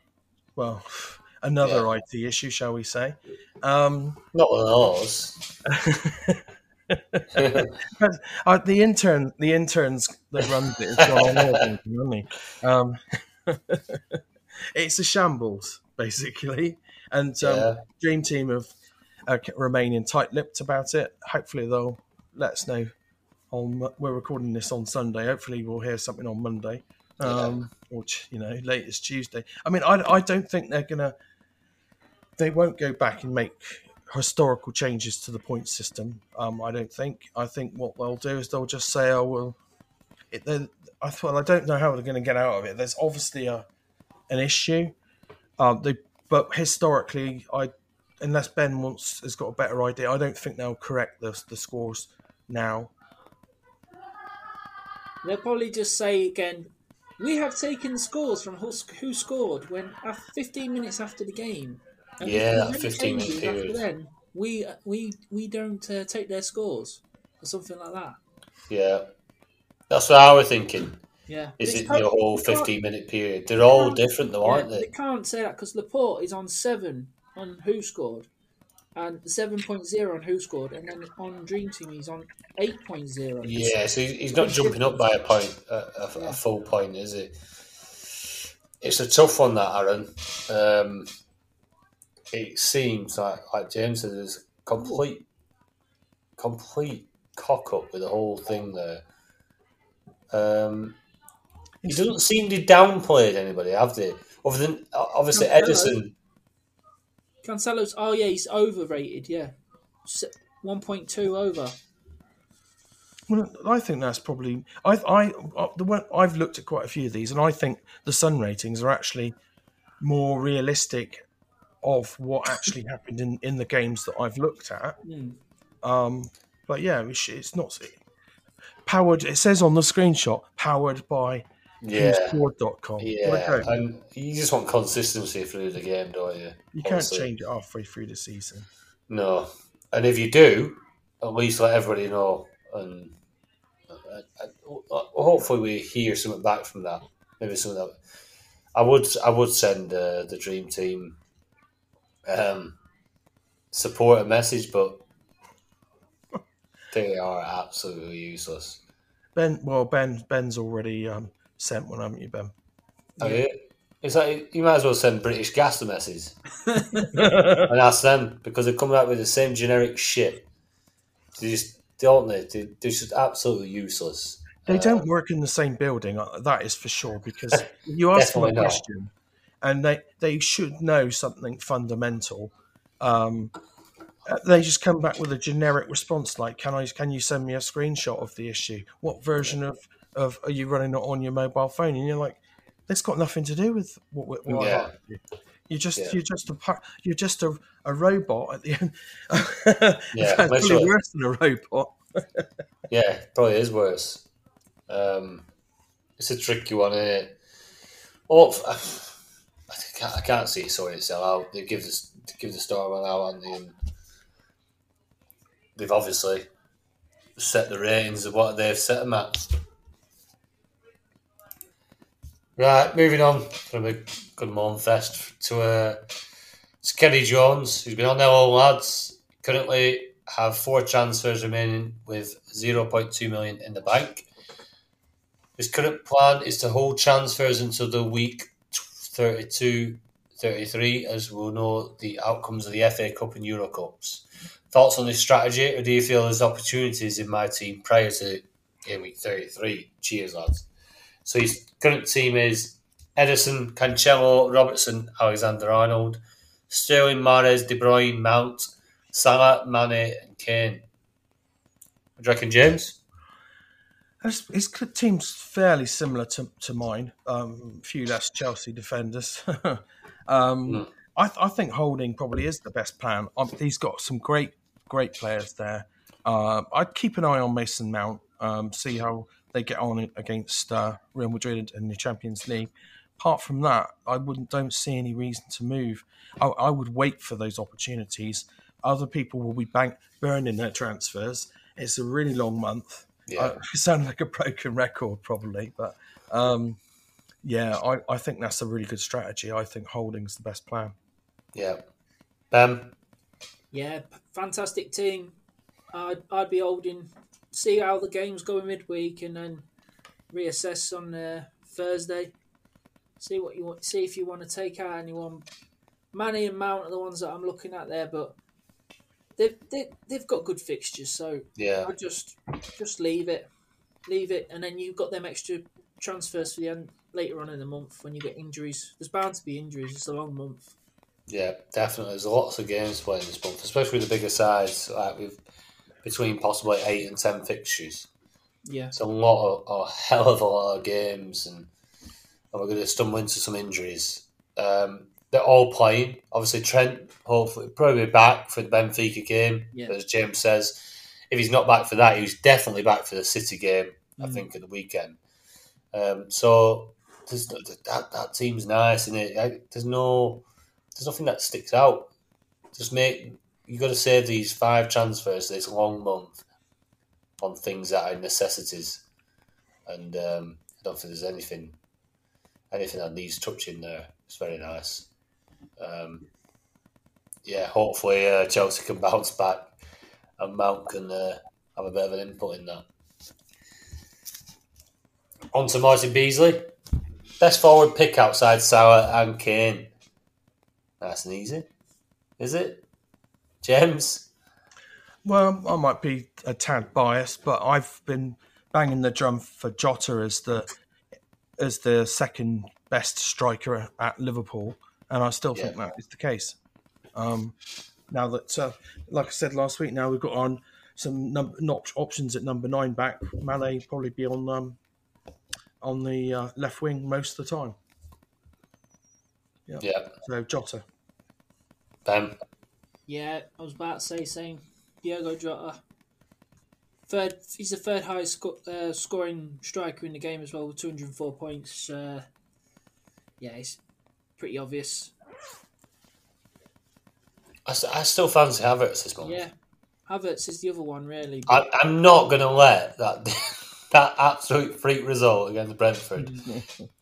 well another Yeah. it issue shall we say um, Not but, uh, the intern the interns that runs it is John Oliver, isn't he? Um, it's a shambles basically and um, Yeah. dream team have uh, remaining tight-lipped about it hopefully they'll let us know on we're recording this on sunday hopefully we'll hear something on monday um or you know latest tuesday i mean i, I don't think they're gonna they won't go back and make historical changes to the point system um i don't think i think what they'll do is they'll just say oh well it, I thought well, I don't know how they're going to get out of it. There's obviously a an issue. Um, they, but historically, I unless Ben wants has got a better idea, I don't think they'll correct the the scores now. They'll probably just say again, we have taken scores from who, WhoScored when af 15 minutes after the game. And Yeah, there's any 15 minute changes period. After then, we we we don't uh, take their scores or something like that. Yeah. That's what I was thinking. Yeah, Is It's it can't- the whole 15 minute period? They're all different though, yeah, aren't They they? can't say that because Laporte is on seven on WhoScored, and seven point zero on WhoScored, and then on Dream Team he's on eight point zero. Yeah, so he's he's not jumping up by a point, a, a, Yeah. a full point, is it? It's a tough one, that Aaron. Um, it seems like, like James said, there's complete, complete cock up with the whole thing there. Um, he doesn't seem to downplay anybody, have they? Other than obviously No, no. Ederson. Cancelo's oh yeah he's overrated yeah, one point two over. Well, I think that's probably I I uh, the one I've looked at quite a few of these, and I think the Sun ratings are actually more realistic of what actually happened in in the games that I've looked at. Hmm. Um, but yeah, it's, it's not powered. It says on the screenshot, powered by Yeah, yeah, and you just want consistency through the game, don't you? you can't Obviously. change it halfway through the season. No, and if you do, at least let everybody know, and uh, uh, hopefully we hear something back from that. Maybe something that I would I would send uh, the dream team um, support a message, but they are absolutely useless. Ben, well, Ben, Ben's already um, sent one, haven't you, Ben? Have you? It's like you might as well send British Gas a message and ask them because they're coming out with the same generic shit. They just don't they? they they're just absolutely useless. They Uh, don't work in the same building, uh, that is for sure. Because you ask them a not. question, and they they should know something fundamental. Um, uh, they just come back with a generic response like, "Can I? Can you send me a screenshot of the issue? What version of of are you running it on your mobile phone?" And you're like, "That's got nothing to do with what, what, what Yeah. you. You're just Yeah. you're just a you're just a, a robot at the end. Yeah, probably worse than a robot. Yeah, probably is worse. Um, it's a tricky one, isn't it? Oh, I can't, I can't see it sorting itself out. They give this they give the story one out, and then they've obviously set the ratings of what they've set them at. Right, moving on from a good morning fest to uh, it's Kenny Jones, who's been on there all lads. Currently have four transfers remaining with 0.2 million in the bank. His current plan is to hold transfers until the week 32 33, as we'll know the outcomes of the FA Cup and Euro Cups. Thoughts on this strategy, or do you feel there's opportunities in my team prior to game week 33. Cheers, lads. So his current team is Ederson, Cancelo, Robertson, Alexander Arnold, Sterling, Mahrez, De Bruyne, Mount, Salah, Mane, and Kane. What do you reckon, James? His, his team's fairly similar to, to mine. Um, a few less Chelsea defenders. um, I, th- I think Holding probably is the best plan. Um, he's got some great, great players there. Uh, I'd keep an eye on Mason Mount, um, see how they get on against uh, Real Madrid in the Champions League. Apart from that, I wouldn't don't see any reason to move. I, I would wait for those opportunities. Other people will be bank burning their transfers. It's a really long month. Yeah. I sound like a broken record, probably, but um, yeah, I, I think that's a really good strategy. I think holding's the best plan. Yeah. Ben? Yeah, fantastic team. I'd, I'd be holding, see how the games go in midweek, and then reassess on uh, Thursday. See what you want. See if you want to take out anyone. Mane and Mount are the ones that I'm looking at there, but they've they, they've got good fixtures, so Yeah. I just just leave it, leave it, and then you've got them extra transfers for the end later on in the month when you get injuries. There's bound to be injuries. It's a long month. Yeah, definitely. There's lots of games playing this month, especially the bigger sides, like with between possibly eight and ten fixtures. Yeah, It's a lot of a hell of a lot of games, and, and we're going to stumble into some injuries. Um, they're all playing. Obviously, Trent hopefully probably back for the Benfica game, Yeah. as James says. If he's not back for that, he's definitely back for the City game. I Mm. think at the weekend. Um, so there's, that that team's nice, and it there's no there's nothing that sticks out. Just make you got to save these five transfers this long month on things that are necessities, and um, I don't think there's anything anything that needs touching there. It's very nice. Um, yeah, hopefully uh, Chelsea can bounce back, and Mount can uh, have a bit of an input in that. On to Martin Beasley. Best forward pick outside Salah and Kane. Nice and easy. Is it? James? Well, I might be a tad biased, but I've been banging the drum for Jota as the as the second best striker at Liverpool, and I still think Yeah. that is the case. Um, now that, uh, like I said last week, now we've got on some num- not options at number nine back. Mane probably be on um, on the uh, left wing most of the time. Yeah. So Jota. Ben? Yeah. I was about to say same. Diego Jota. Third, he's the third highest sco- uh, scoring striker in the game as well, with 204 points. Uh, yeah, it's pretty obvious. I, I still fancy Havertz this month. Yeah, Havertz is the other one really. I, I'm not going to let that that absolute freak result against Brentford.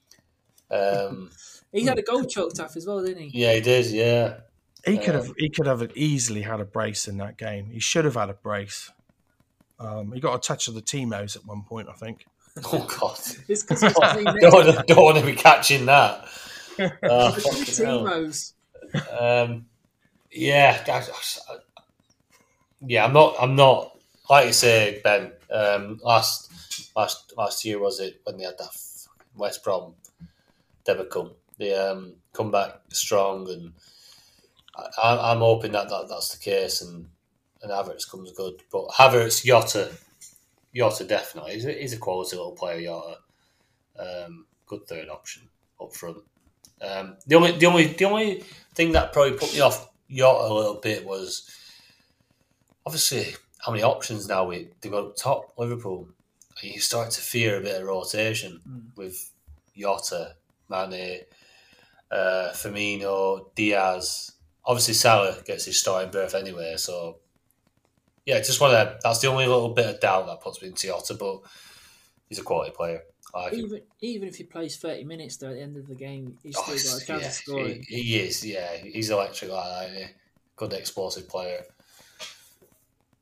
um, He had a goal choked off as well, didn't he? yeah, he did. Yeah. He could have he could have easily had a brace in that game. He should have had a brace. Um, he got a touch of the Timos at one point, I think. Oh God. It's because he's playing next don't, don't want to be catching that. Oh, to fucking hell. Timos. Um, yeah, I- I- yeah. I'm not. I'm not. Like you say, Ben. Um, last last last year was it when they had that West Brom debacle? They um, come back strong, and I, I'm hoping that, that that's the case, and and Havertz comes good. But Havertz, Jota, Jota definitely. He's a, he's a quality little player. Jota, um, good third option up front. Um, the only the only the only thing that probably put me off Jota a little bit was obviously how many options now we they've got up top Liverpool. And you start to fear a bit of rotation with Jota, Mane, uh, Firmino, Diaz. Obviously Salah gets his starting berth anyway, so yeah, just want to. That's the only little bit of doubt that puts me into Jota, but he's a quality player. Like him. Even even if he plays 30 minutes though at the end of the game, he's Oh, still got a chance yeah, of scoring. he, he is. Yeah, he's electric like that. Isn't he? Good explosive player.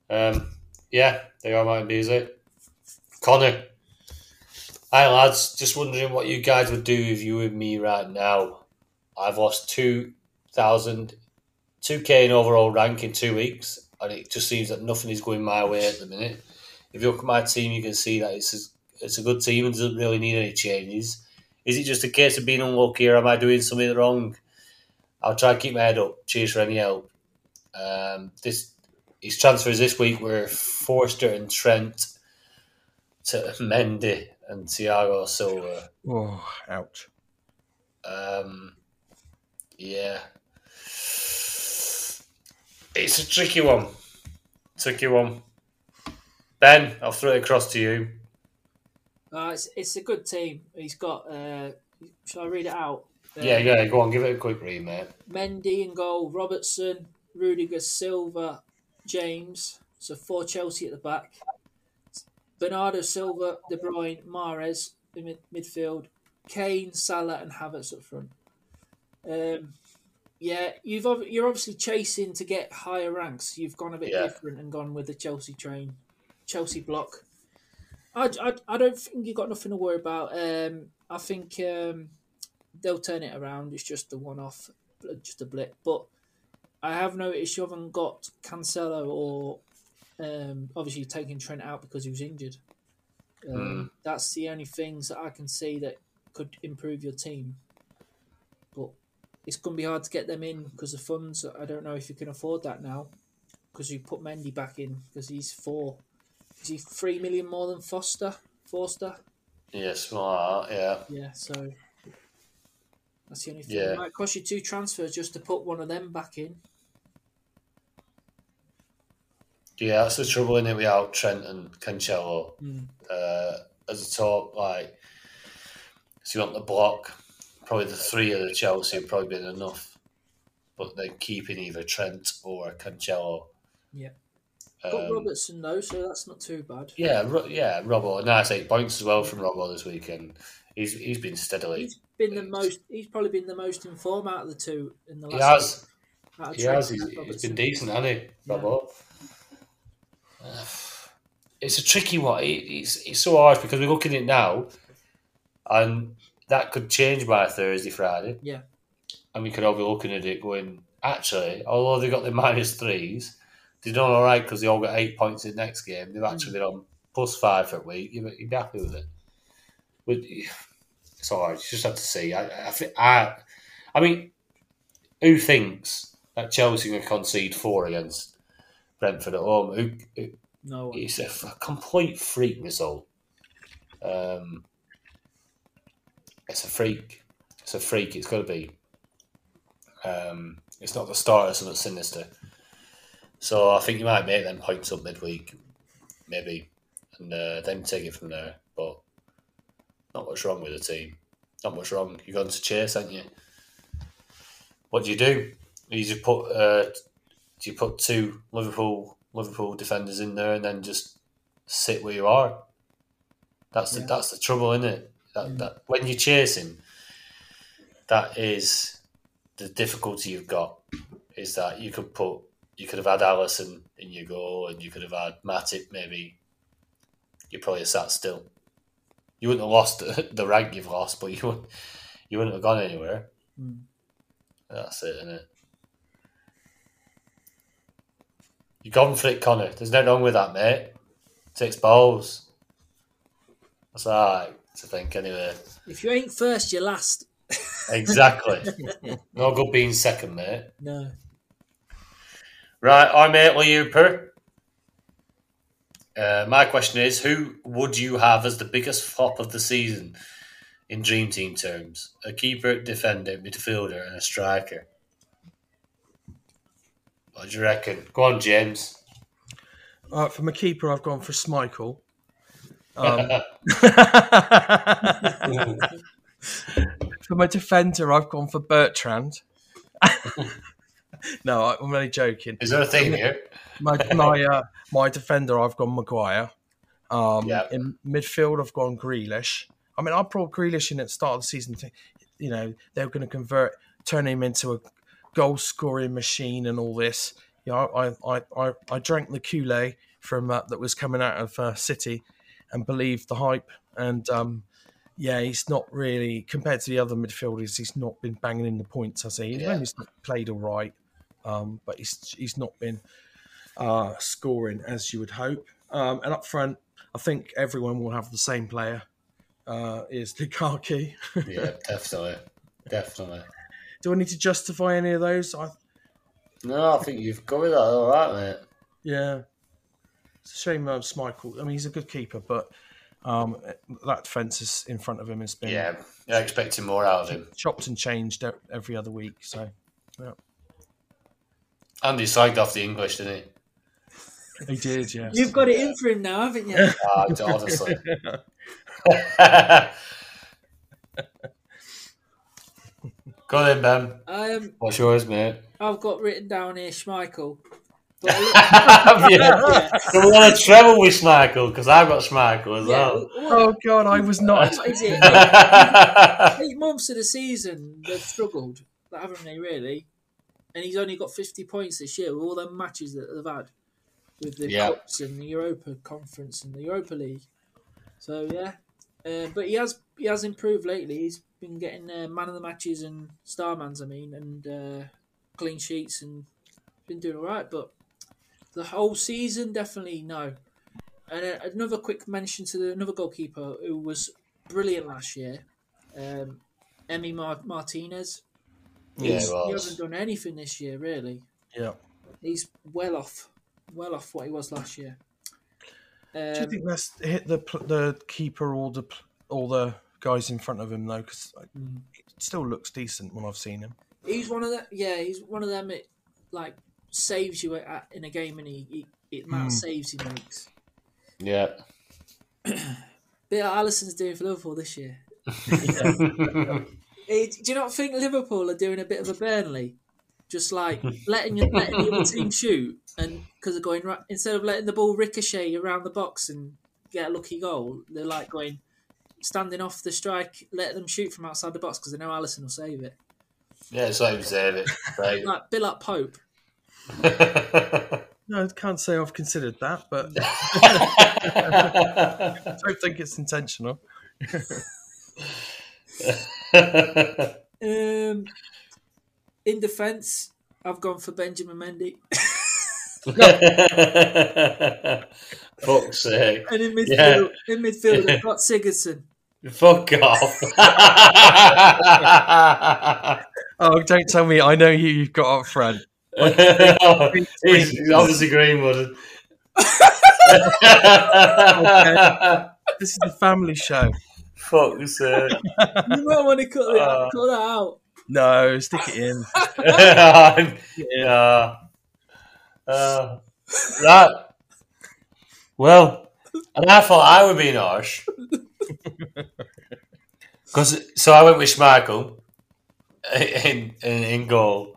Um, yeah, they are, my Beasley. Connor. Hi lads, just wondering what you guys would do if you were me right now. I've lost 2,000, 2k in overall rank in two weeks, and it just seems that nothing is going my way at the minute. if you look at my team, you can see that it's a, it's a good team and doesn't really need any changes. Is it just a case of being unlucky, or am I doing something wrong? I'll try and keep my head up. Cheers for any help. Um, this his transfers this week were Forster and Trent to Mendy and Thiago Silva. Oh, ouch. Um, yeah, it's a tricky one. Tricky one. Ben, I'll throw it across to you. Uh, it's, it's a good team. He's got. Uh, shall I read it out? Uh, Yeah, yeah, go on, give it a quick read, mate. Mendy in goal, Robertson, Rudiger, Silva, James. So four Chelsea at the back. Bernardo Silva, De Bruyne, Mahrez in mid- midfield. Kane, Salah, and Havertz up front. Um, yeah, you've you're obviously chasing to get higher ranks. You've gone a bit Yeah. different and gone with the Chelsea train, Chelsea block. I, I, I don't think you've got nothing to worry about. Um, I think um, they'll turn it around. It's just a one off, just a blip. But I have noticed you haven't got Cancelo or um, obviously taking Trent out because he was injured. Um, That's the only things that I can see that could improve your team. It's going to be hard to get them in because of funds. I don't know if you can afford that now because you put Mendy back in because he's four. Is he three million more than Foster? Forster? Yes, well, yeah. Yeah, so that's the only thing. Yeah. It might cost you two transfers just to put one of them back in. Yeah, that's the trouble in it without Trent and Cancelo. Uh, as a top, like, so you want the block, probably the three of the Chelsea have probably been enough. But then keeping either Trent or Cancelo. Yeah. Got Um, Robertson though, so that's not too bad. Yeah, Ro- yeah, Robbo. Nice eight points as well from Robbo this weekend. He's he's been steadily. He's been the most. He's probably been the most in form out of the two in the last. He has. of He has. He's, he's been decent, hasn't he, Yeah. Robbo? Uh, It's a tricky one. It, it's it's so hard because we're looking at it now, and that could change by Thursday, Friday, Yeah, and we could all be looking at it going. Actually, although they got the minus threes, they've done all right because they all got eight points in the next game. They've actually been on plus five for a week. You'd, you'd be happy with it. But it's all right. You just have to see. I, I, I, I mean, who thinks that Chelsea can concede four against Brentford at home? Who, who, no. one. it's a f- complete freak result. Um, it's a freak. It's a freak. It's got to be. Um, it's not the start of something sinister. So I think you might make them points up midweek, maybe, and uh, then take it from there. But not much wrong with the team. Not much wrong. You're going to chase, aren't you? What do you do? You just put uh, do you put two Liverpool Liverpool defenders in there and then just sit where you are? That's the Yeah. that's the trouble, isn't it? That, that when you chase him, that is the difficulty you've got. Is that you could put you could have had Alisson in your goal and you could have had Matip maybe. You probably have sat still. You wouldn't have lost the, the rank you've lost, but you wouldn't you wouldn't have gone anywhere. Mm. That's it, isn't it? You've gone for it, Connor. There's nothing wrong with that, mate. Six balls. That's alright to think, anyway. If you ain't first, you're last. Exactly. no good being second, mate. No. Right, I'm Aitley Hooper. Uh, my question is who would you have as the biggest flop of the season in Dream Team terms? A keeper, defender, midfielder, and a striker. What do you reckon? Go on, James. Uh, for my keeper, I've gone for Schmeichel. Um, for my defender, I've gone for Bertrand. no, I- I'm only joking. Is there a thing here? My my uh, my defender, I've gone Maguire. Um, Yeah. In midfield, I've gone Grealish. I mean, I brought Grealish in at the start of the season. To, you know, they were going to convert, turn him into a goal scoring machine and all this. You know, I I I, I drank the Kool Aid from uh, that was coming out of uh, City, and believe the hype. And um, yeah, he's not really compared to the other midfielders. He's not been banging in the points, has he? He's Yeah. only played all right, um, but he's he's not been uh, scoring as you would hope. Um, and up front, I think everyone will have the same player. Uh, is Lukaku. Yeah, definitely, definitely. Do I need to justify any of those? I, No, I think you've covered that all right, mate. yeah, shame uh, Schmeichel. I mean, he's a good keeper, but um, that defence is in front of him has been Yeah, you're expecting more out of him. chopped and changed every other week. So And he slagged off the English, didn't he? he did, yeah. You've got it in for him now, haven't you? Ah, honestly. Go then, Ben. um, What's yours, mate? I've got written down here Schmeichel. But I yeah. So we want to travel with Schmeichel because I've got Schmeichel as yeah, well. Oh God, I was not. what is it? Eight months of the season, they've struggled, haven't they? Really, and he's only got fifty points this year with all the matches that they've had with the Yeah. cups and the Europa Conference and the Europa League. So yeah, uh, but he has he has improved lately. He's been getting uh, man of the matches and starmans, I mean, and uh, clean sheets and been doing all right. But the whole season, definitely no. And uh, another quick mention to the, another goalkeeper who was brilliant last year, um, Emi Mar- Martinez. Yeah, He's- it he was. hasn't done anything this year, really. Yeah. He's well off, well off what he was last year. Um, Do you think that's hit the the keeper or the pl- all the guys in front of him though? Because it still looks decent when I've seen him. he's one of the yeah, he's one of them. It like saves you at, in a game, and he, he it amount of saves he makes. yeah. Bit like Alisson's doing for Liverpool this year. Do you not think Liverpool are doing a bit of a Burnley? Just like letting you, letting the other team shoot, and because they're going right, instead of letting the ball ricochet around the box and get a lucky goal, they're like going standing off the strike, let them shoot from outside the box because they know Alisson will save it. Yeah, it's like save it. Right. Like Bill up Pope. No, I can't say I've considered that, but I don't think it's intentional. Um, in defence, I've gone for Benjamin Mendy, Fuck's sake. and in midfield, Yeah. in midfield, I've got Sigurdsson. Fuck off. Oh, don't tell me. I know who you've got up front. He's obviously Greenwood. This is a family show. Fuck's sake. You might want to cut that, Uh. cut that out. No, stick it in. yeah. Uh, right. Well, and I thought I would be harsh. Because so I went with Schmeichel in in, in goal.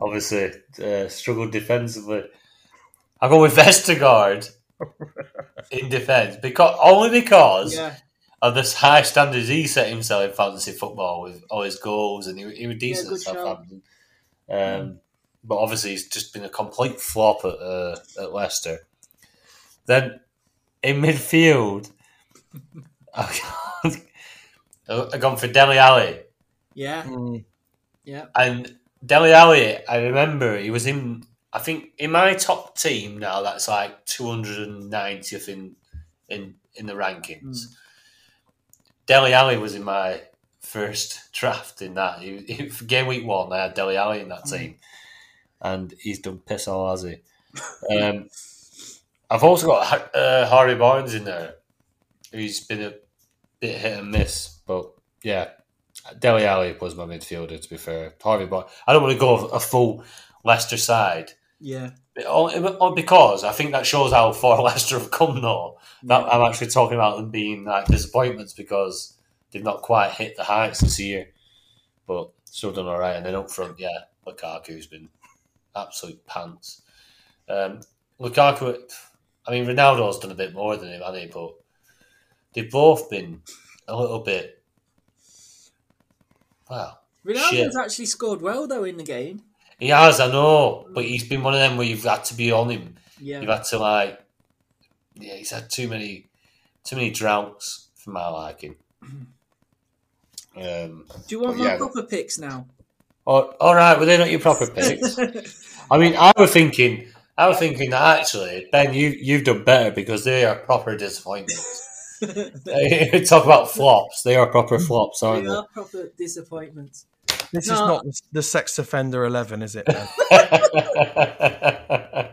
Obviously, uh, struggled defensively. I go with Vestergaard in defence because only because Yeah, of the high standards he set himself in fantasy football with all his goals, and he, he was decent good at shout. Southampton. Um, but obviously, he's just been a complete flop at uh, at Leicester. Then in midfield, I've gone for Dele Alli, yeah, Mm, yeah. and Dele Alli. I remember he was in. I think in my top team now. That's like two hundred and ninetieth in in in the rankings. Dele Alli was in my first draft in that. He, he, for game week one, I had Dele Alli in that team, and he's done piss all, has he? Um, I've also got uh, Harvey Barnes in there, who's been a bit hit and miss, but yeah, Dele Alli was my midfielder. To be fair, Harvey Barnes. I don't want to go a full Leicester side. Yeah, Only only because I think that shows how far Leicester have come. Though that I'm actually talking about them being like disappointments because they've not quite hit the heights this year, but still done all right. And then up front, yeah, Lukaku's been absolute pants. Um, Lukaku, I mean, Ronaldo's done a bit more than him, hasn't he? But they've both been a little bit. Well, Ronaldo's Shit. actually scored well though in the game. he has, I know, but he's been one of them where you've had to be on him. Yeah, You've had to like, yeah, he's had too many, too many droughts for my liking. Um, Do you want my yeah. proper picks now? all, all right, well they're not your proper picks. I mean, I was thinking, I was thinking that actually, Ben, you you've done better because they are proper disappointments. Talk about flops; they are proper flops, aren't They they? are proper disappointments. This is not the, the sex offender eleven, is it?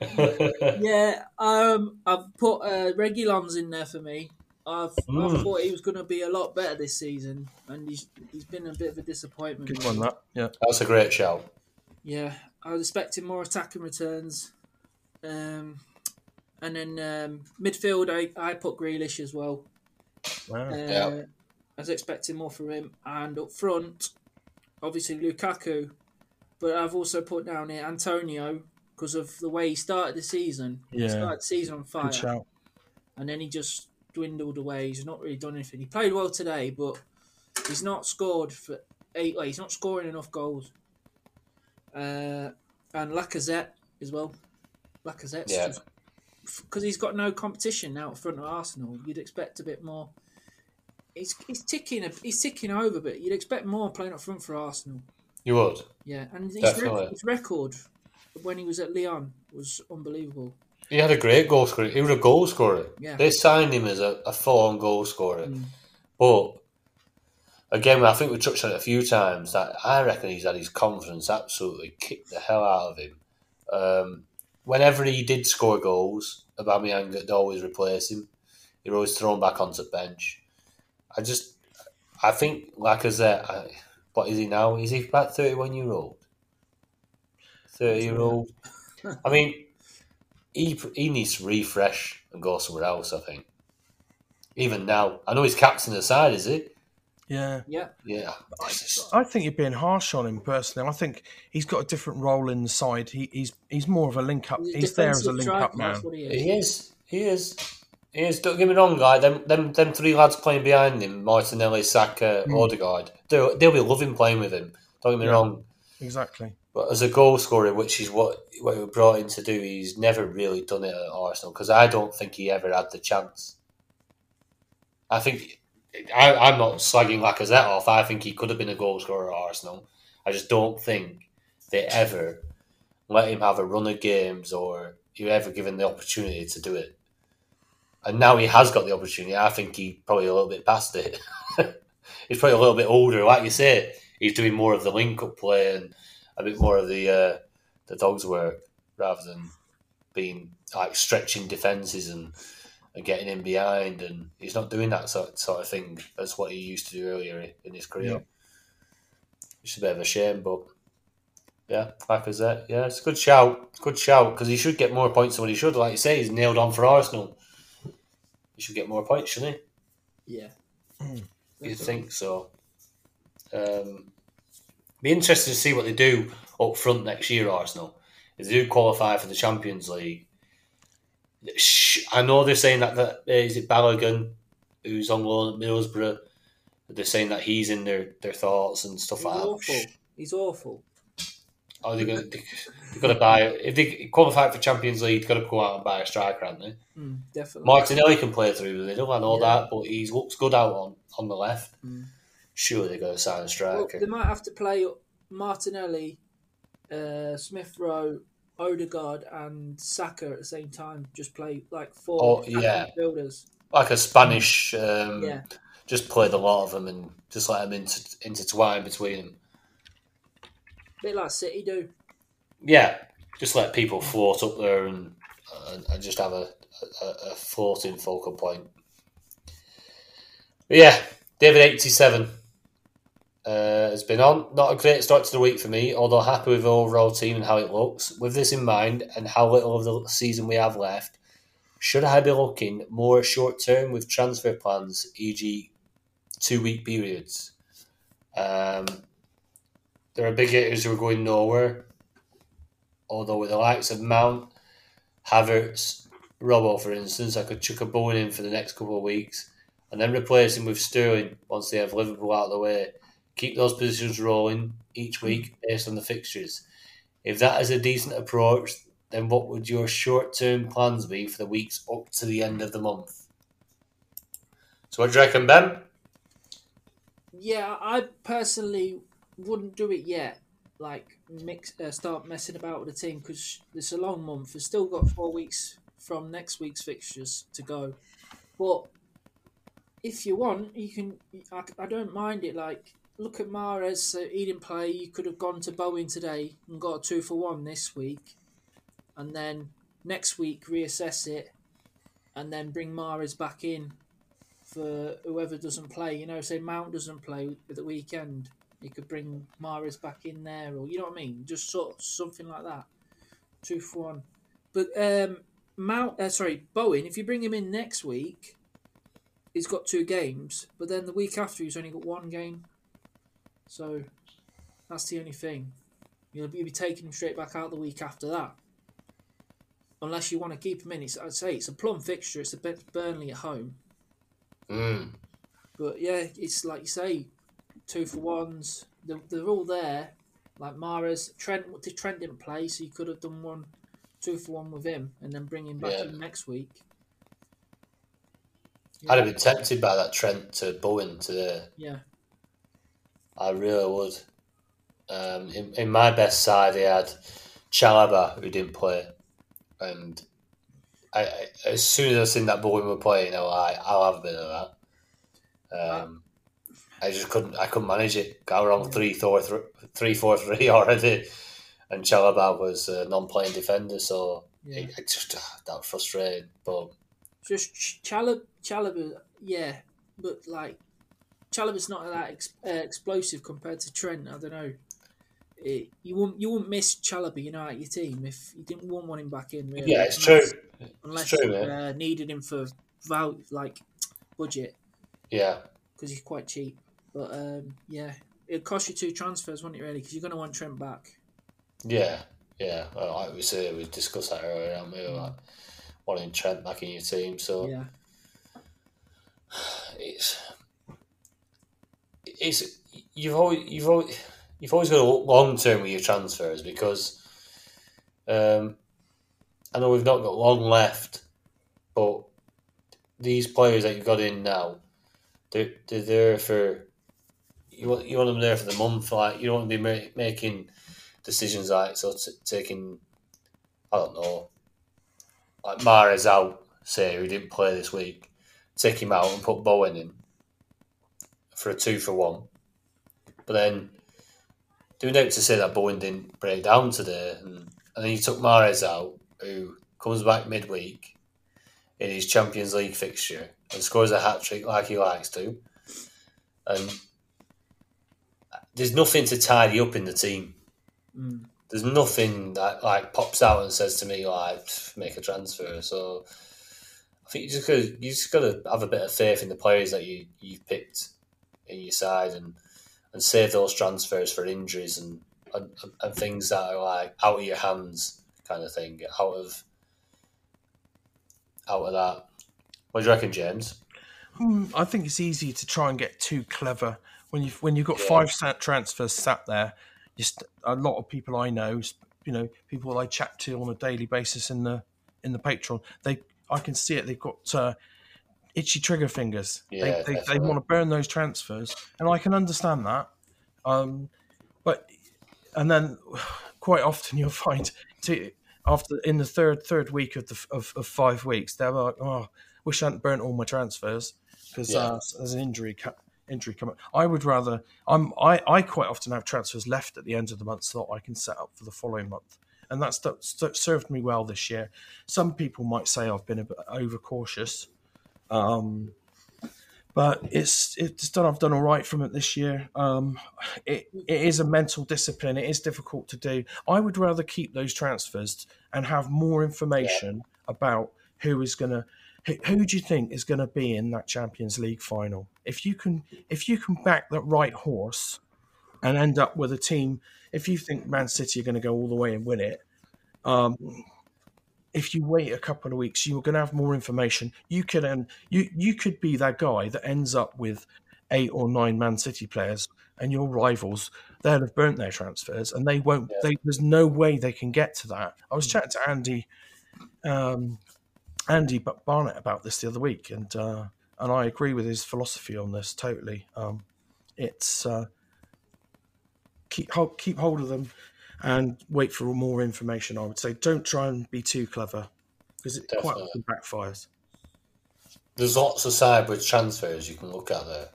Yeah, um, I've put uh, Reguilon's in there for me. I've, I Mm. thought he was going to be a lot better this season, and he's he's been a bit of a disappointment. Good one, that. Yeah. That's a great shout. Yeah, I was expecting more attacking returns. Um, and then um, midfield, I, I put Grealish as well. Wow. Uh, Yeah. I was expecting more from him. And up front, obviously Lukaku. But I've also put down here Antonio because of the way he started the season. He Yeah. started the season on fire. Good shout. And then he just dwindled away. He's not really done anything. He played well today, but he's not scored for eight. Like, he's not scoring enough goals. Uh, and Lacazette as well. Lacazette's Yeah. just because he's got no competition now in front of Arsenal. You'd expect a bit more. He's, he's ticking a, he's ticking over, but you'd expect more playing up front for Arsenal. You would. Yeah, and his, rec- his record when he was at Lyon was unbelievable. He had a great goal scorer. He was a goal scorer. Yeah. They signed him as a, a full-on goal scorer. Mm. But again, I think we touched on it a few times that I reckon he's had his confidence absolutely kicked the hell out of him. Um, whenever he did score goals, Aubameyang would always replace him. He was always thrown back onto the bench. I just, I think Lacazette. I, said, what is he now? Is he about thirty-one year old? Thirty year old. I mean, he he needs to refresh and go somewhere else. I think. Even now, I know he's captain of the side, is he? Yeah. Yeah, Yeah. It's just- I think you're being harsh on him personally. I think he's got a different role inside. He, he's he's more of a link up. He's He's there as a defensive link up man. That's what he is. He is. He is. He is. Don't get me wrong, guy. Them, them, them three lads playing behind him, Martinelli, Saka, hmm. Odegaard, they'll, they'll be loving playing with him. Don't get me Yeah. wrong. Exactly. But as a goal scorer, which is what, what he was brought in to do, he's never really done it at Arsenal because I don't think he ever had the chance. I think I, I'm not slagging Lacazette off. I think he could have been a goal scorer at Arsenal. I just don't think they ever let him have a run of games or he ever given the opportunity to do it. And now he has got the opportunity. I think he probably a little bit past it. he's probably a little bit older. Like you say, he's doing more of the link up play and a bit more of the uh, the dog's work rather than being like stretching defenses and, and getting in behind. And he's not doing that sort, sort of thing as what he used to do earlier in his career. Yeah. It's a bit of a shame, but yeah, Lacazette, yeah, it's a good shout. Good shout because he should get more points than what he should. Like you say, he's nailed on for Arsenal. He should get more points, shouldn't he? Yeah. You think so? Um, be interested to see what they do up front next year, Arsenal. If they do qualify for the Champions League, I know they're saying that that uh, is it Balogun, who's on loan at Middlesbrough. They're saying that he's in their, their thoughts and stuff He's like that. awful. Shh. He's awful. Oh, they're gonna they, they've got to buy if they qualify for Champions League. They've got to go out and buy a striker, haven't they? Mm, definitely. Martinelli can play through the middle. I know Yeah. that, but he looks good out on, on the left. Mm. Sure, they're to sign a Well, striker. they might have to play Martinelli, uh, Smith Rowe, Odegaard, and Saka at the same time. Just play like four Oh, yeah. midfielders. like a Spanish, um, Yeah. just play the lot of them and just let them inter- intertwine between them. A bit like City do. Yeah, just let people float up there and and, and just have a, a, a floating focal point. But yeah, David eighty seven uh, has been on. Not a great start to the week for me, although happy with the overall team and how it looks. With this in mind and how little of the season we have left, should I be looking more short term with transfer plans, e.g., two week periods? Um, there are big hitters who are going nowhere. Although with the likes of Mount, Havertz, Robbo, for instance, I could chuck a Bowen in for the next couple of weeks and then replace him with Sterling once they have Liverpool out of the way. Keep those positions rolling each week based on the fixtures. If that is a decent approach, then what would your short term plans be for the weeks up to the end of the month? So what do you reckon, Ben? Yeah, I personally wouldn't do it yet. like mix uh, start messing about with the team because it's a long month. We've still got four weeks from next week's fixtures to go, but if you want, you can. I, I don't mind it. Like look at Mahrez. Uh, he didn't play. You could have gone to Bowen today and got a two for one this week, and then next week reassess it, and then bring Mahrez back in for whoever doesn't play. You know, say Mount doesn't play at the weekend, you could bring Mahrez back in there, or you know what I mean, just sort of something like that, two for one. But um, Mount, uh, sorry, Bowen, if you bring him in next week, he's got two games, but then the week after he's only got one game. So that's the only thing. You'll be, you'll be taking him straight back out the week after that. Unless you want to keep him in. It's, I'd say it's a plum fixture. It's a bit Burnley at home. Mm. But yeah, it's like you say, two for ones. They're, they're all there. Like Mahrez, Trent. Trent didn't play, so you could have done one, two for one with him, and then bring him back Yeah. in next week. I'd have been tempted by that Trent to Bowen today. Yeah, I really would. Um, in, in my best side, he had Chalobah, who didn't play. And I, I, as soon as I seen that Bowen were playing, I like, I'll have a bit of that. Um, I just couldn't. I couldn't manage it. Got wrong three, four, th- three, four, three already, and Chalobah was a non-playing defender, so Yeah. it, it just ah, that was frustrating. But just Ch- Chalab, Chalobah, yeah, but like Chalobah's not that ex- uh, explosive compared to Trent. I don't know. It, you wouldn't you wouldn't miss Chalobah, you know, at your team if you didn't want him back in. Really, yeah, it's true. unless, Unless It's true, you uh, needed him for value, like budget, Yeah, because he's quite cheap. But um, yeah, it'd cost you two transfers, wouldn't it? Really, because you're going to want Trent back. yeah, yeah. Well, like we said, we discussed that earlier, haven't we? Like wanting Trent back in your team, so. Yeah, it's it's you've always you've always you've always got look long term with your transfers because um, I know we've not got long left, but these players that you've got in now, they're they're there for you want you want them there for the month. Like you don't want to be ma- making decisions like so t- taking I don't know like Mahrez out say who didn't play this week take him out and put Bowen in for a two for one. But then doing out to say that Bowen didn't break down today, and, and then you took Mahrez out, who comes back midweek in his Champions League fixture and scores a hat trick like he likes to, and there's nothing to tidy up in the team. Mm. There's nothing that like pops out and says to me like make a transfer. So I think you just got to you just got to have a bit of faith in the players that you you've picked in your side and and save those transfers for injuries and and, and things that are like out of your hands kind of thing, out of out of that. What do you reckon, James? Hmm, I think it's easy to try and get too clever when you've when you've got Yeah. five sat transfers sat there. Just a lot of people I know, you know, people I chat to on a daily basis in the in the Patreon. They, I can see it. They've got uh, itchy trigger fingers. Yeah, they, they, they want to burn those transfers, and I can understand that. Um, but and then quite often you'll find to, after in the third third week of the of, of five weeks they're like, oh, wish I hadn't burnt all my transfers because Yeah. uh, there's an injury ca- injury coming. I would rather I'm I, I quite often have transfers left at the end of the month so that I can set up for the following month. And that's, that's served me well this year. Some people might say I've been a bit overcautious, um, but it's it's done. I've done all right from it this year. Um, it it is a mental discipline. It is difficult to do. I would rather keep those transfers and have more information about who is going to. Who, who do you think is going to be in that Champions League final? If you can, if you can back the right horse, and end up with a team. If you think Man City are going to go all the way and win it, um, if you wait a couple of weeks, you're going to have more information. You could um, you you could be that guy that ends up with eight or nine Man City players, and your rivals they'll have burnt their transfers, and they won't. They, there's no way they can get to that. I was chatting to Andy, um, Andy Barnett about this the other week, and uh, and I agree with his philosophy on this totally. Um, it's uh, keep hold, keep hold of them and wait for more information. I would say don't try and be too clever because it quite often backfires. There's lots of sideways transfers you can look at there.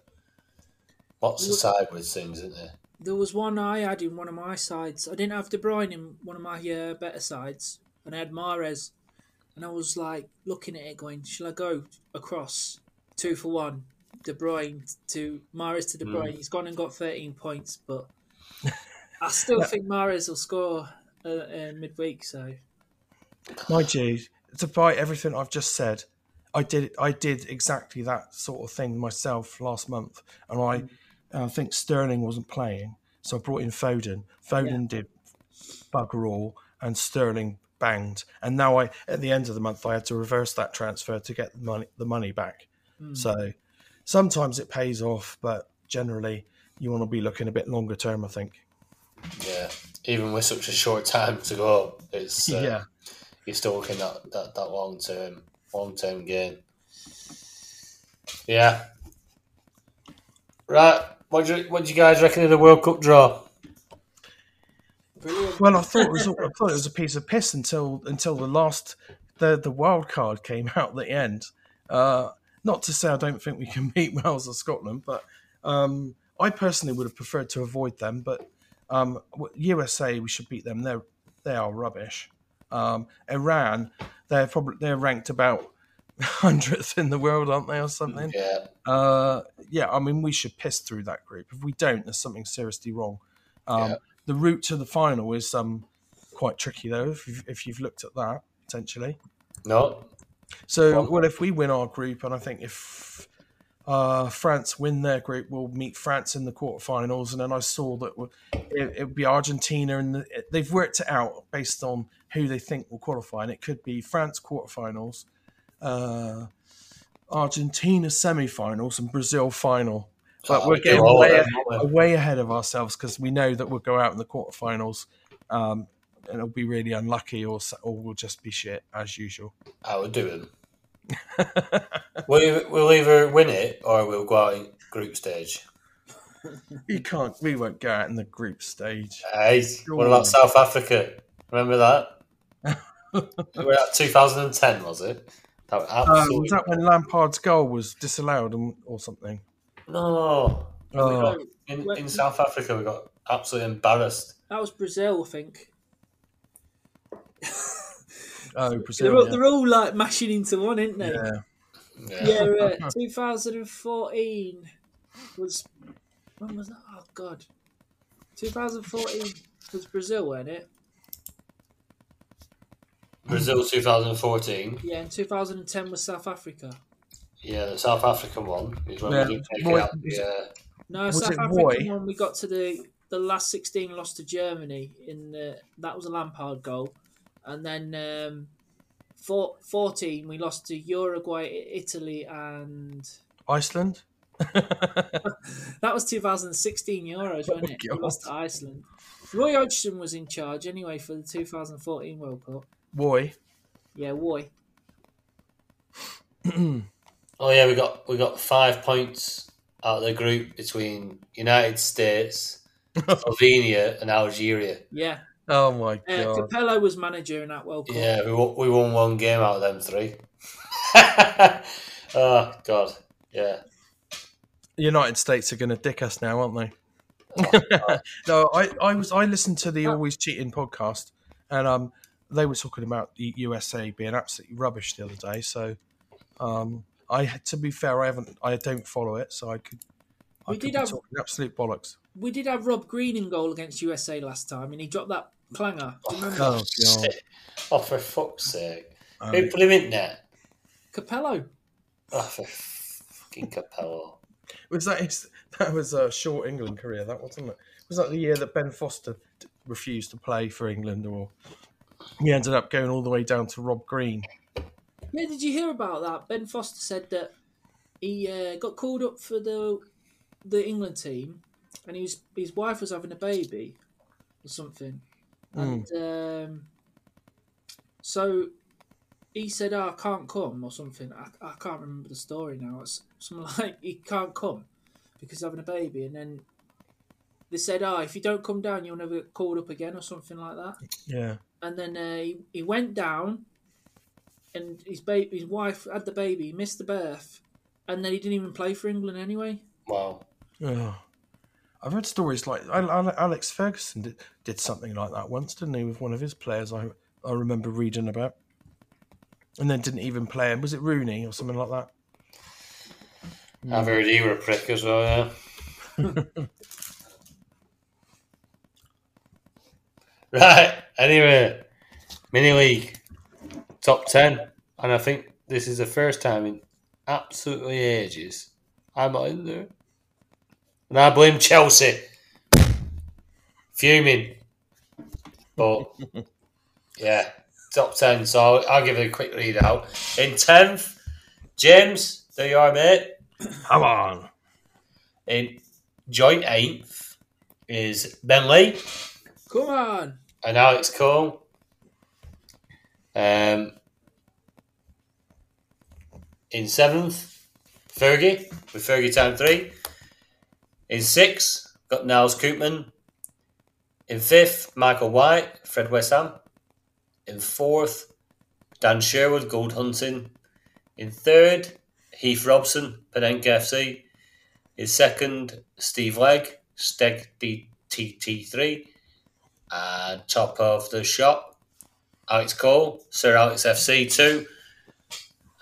Lots of sideways things, isn't there? There was one I had in one of my sides. I didn't have De Bruyne in one of my uh, better sides, and I had Mahrez, and I was like looking at it, going, "Shall I go across two for one, De Bruyne to Mahrez to De Bruyne?" He's gone and got thirteen points, but I still think Mahrez will score uh, uh, midweek. So my Mind you, despite everything I've just said, I did I did exactly that sort of thing myself last month, and I uh, think Sterling wasn't playing, so I brought in Foden. Foden did bugger all, and Sterling banged. And now I, at the end of the month, I had to reverse that transfer to get the money the money back. So sometimes it pays off, but generally you want to be looking a bit longer term. I think. Yeah. Even with such a short time to go, it's uh, yeah. you're still looking at that, that long term long term gain. Yeah. Right. What do you, what do you guys reckon of the World Cup draw? Well, I thought it was I thought it was a piece of piss until until the last the the wild card came out at the end. Uh, not to say I don't think we can beat Wales or Scotland, but um, I personally would have preferred to avoid them. But um, USA, we should beat them. They're they are rubbish. Um, Iran, they're probably they're ranked about hundredth in the world, aren't they, or something? Yeah. Uh, yeah, I mean, we should piss through that group. If we don't, there's something seriously wrong. Um, Yeah. The route to the final is um, quite tricky, though, if you've, if you've looked at that, potentially. No. So, Well- well, if we win our group, and I think if uh, France win their group, we'll meet France in the quarterfinals. And then I saw that it, it would be Argentina, and the, they've worked it out based on who they think will qualify. And it could be France quarterfinals, uh, Argentina semi-finals, and Brazil final. But Oh, we're getting all way, ahead, way ahead of ourselves because we know that we'll go out in the quarterfinals. Um, and it'll be really unlucky, or or we'll just be shit as usual. I would do them. we'll, we'll either win it or we'll go out in group stage. You can't. We won't go out in the group stage. Hey, what about South Africa? Remember that? we were at 2010, was it? That was Uh, absolutely was that when Lampard's goal was disallowed and, or something? no. Oh, In, in South Africa, we got absolutely embarrassed. That was Brazil, I think. oh They're, all, yeah. they're all like mashing into one, aren't they? Yeah. Yeah. Yeah, uh, 2014 was when was that? Oh God, 2014 was Brazil, wasn't it? Brazil 2014. Yeah, and 2010 was South Africa. Yeah, the South African one is when Yeah. we did take Boy- out the. Uh, No, Was South it African Roy? one we got to the the last 16 lost to Germany in the that was a Lampard goal, and then um, four, 14 we lost to Uruguay, Italy, and Iceland. that was 2016 Euros, wasn't it? We lost to Iceland. Roy Hodgson was in charge anyway for the 2014 World Cup. Boy. Yeah, Roy. oh yeah, we got we got five points out of the group between United States, Slovenia, and Algeria. Yeah, Oh my uh, god. Capello was manager in that World Cup. Yeah, we won, we won one game out of them three. oh God, yeah. The United States are going to dick us now, aren't they? no, I, I was I listened to the Always Cheating podcast, and um, they were talking about the USA being absolutely rubbish the other day. So, um, I to be fair, I haven't, I don't follow it, so I could, I We could did be have- talking absolute bollocks. We did have Rob Green in goal against USA last time, and he dropped that clanger. Do you remember? Oh god, Oh, for fuck's sake! Um, Who put him in there? Capello. Oh, for fucking Capello. was that his? That was a short England career, that wasn't it? Was that the year that Ben Foster refused to play for England, or he ended up going all the way down to Rob Green? Yeah, did you hear about that? Ben Foster said that he uh, got called up for the the England team, and he was, his wife was having a baby or something, and um, so he said, oh, "I can't come" or something. I, I can't remember the story now. It's something like he can't come because he's having a baby, and then they said, "Oh, if you don't come down, you'll never get called up again," or something like that. Yeah. And then uh, he, he went down, and his baby, his wife had the baby, he missed the birth, and then he didn't even play for England anyway. Wow. Oh. I've read stories like Al- Al- Alex Ferguson did, did something like that once, didn't he, with one of his players? I I remember reading about, and then didn't even play him. Was it Rooney or something like that? I've heard you were a prick as well, yeah. right, anyway, mini league, top 10. And I think this is the first time in absolutely ages I'm not in there. And I blame Chelsea. Fuming. But, yeah, top 10. So I'll, I'll give it a quick read out. In 10th, James, there you are, mate. Come on. In joint eighth is Ben Lee Come on, and Alex Cole. Um, in seventh, Fergie with Fergie Time Three. In sixth, got Niles Koopman. In fifth, Michael White, Fred West Ham. In fourth, Dan Sherwood, Gold Hunting. In third, Heath Robson, Panenka FC. In second, Steve Legg, Steg DTT3. And top of the shop, Alex Cole, Sir Alex FC 2.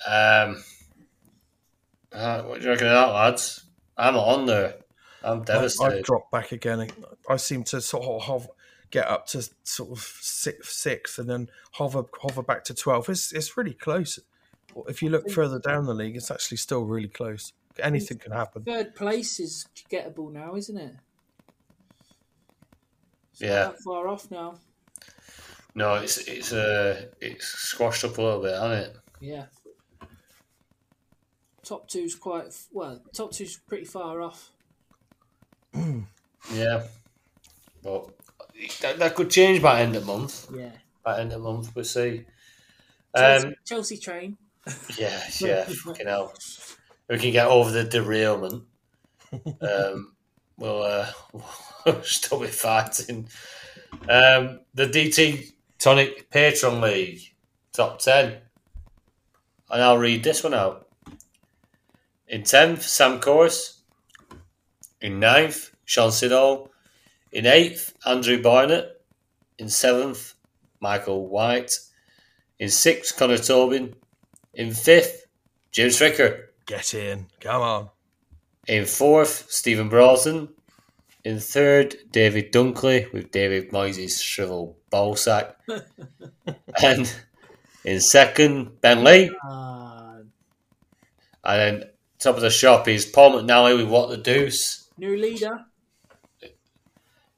Um, uh, what do you reckon of that, lads? I'm on there. I'm devastated. I've dropped back again. I seem to sort of hover, get up to sort of sixth, sixth, and then hover hover back to twelve. It's it's really close. If you look further down the league, it's actually still really close. Anything can happen. third place is gettable now, isn't it? It's not Yeah. that far off now. No, it's it's uh it's squashed up a little bit, hasn't it? Yeah. Top two's quite well. Top two's pretty far off. Yeah, but that, that could change by end of month. Yeah. By end of month, we'll see. Chelsea, Um, Chelsea train. yeah, yeah, fucking hell. We can get over the derailment. Um, we'll, uh, we'll still be fighting. Um, the DT Tonic Patreon League top ten, and I'll read this one out. In tenth, Sam Course. In ninth, Sean Siddall. In eighth, Andrew Barnett. In seventh, Michael White. In sixth, Connor Tobin. In fifth, James Fricker. Get in. Come on. In fourth, Stephen Brosnan. In third, David Dunkley with David Moyes' shriveled ballsack. and in second, Ben Lee. And then top of the shop is Paul McNally with What the Deuce. New leader.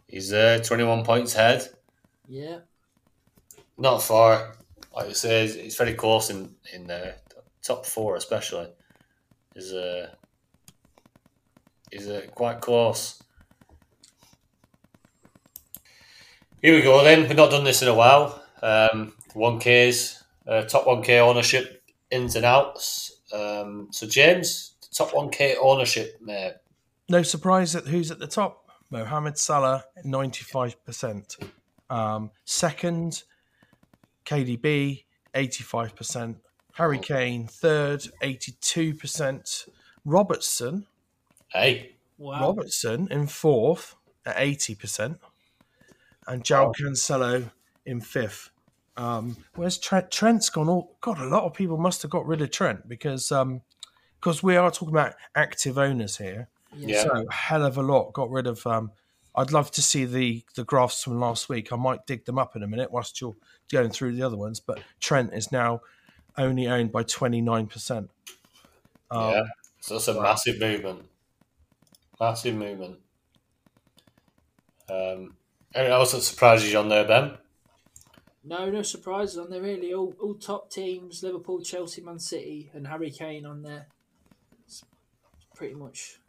He's uh, 21 points ahead. Yeah. Not far. Like I say, it's- it's very close in, in the top four, especially. Is uh, is uh, quite close. Here we go then. We've not done this in a while. Um, 1Ks, uh, top 1K ownership, ins and outs. Um, so, James, top 1K ownership, mate. No surprise at who's at the top. Mohamed Salah, 95%. Um, second, KDB, 85%. Harry Kane, third, 82%. Robertson, Hey, Wow. Robertson in fourth at 80%. And João Cancelo in fifth. Um, where's Trent? Trent's gone all. God, a lot of people must have got rid of Trent because um, because we are talking about active owners here. Yeah. So a hell of a lot got rid of. Um, I'd love to see the the graphs from last week. I might dig them up in a minute whilst you're going through the other ones. But Trent is now only owned by twenty nine percent. yeah. So that's a massive movement. Massive movement. Um, anything else that surprises you on there, Ben? No, no surprises on there really. All, all top teams: Liverpool, Chelsea, Man City, and Harry Kane on there. It's pretty much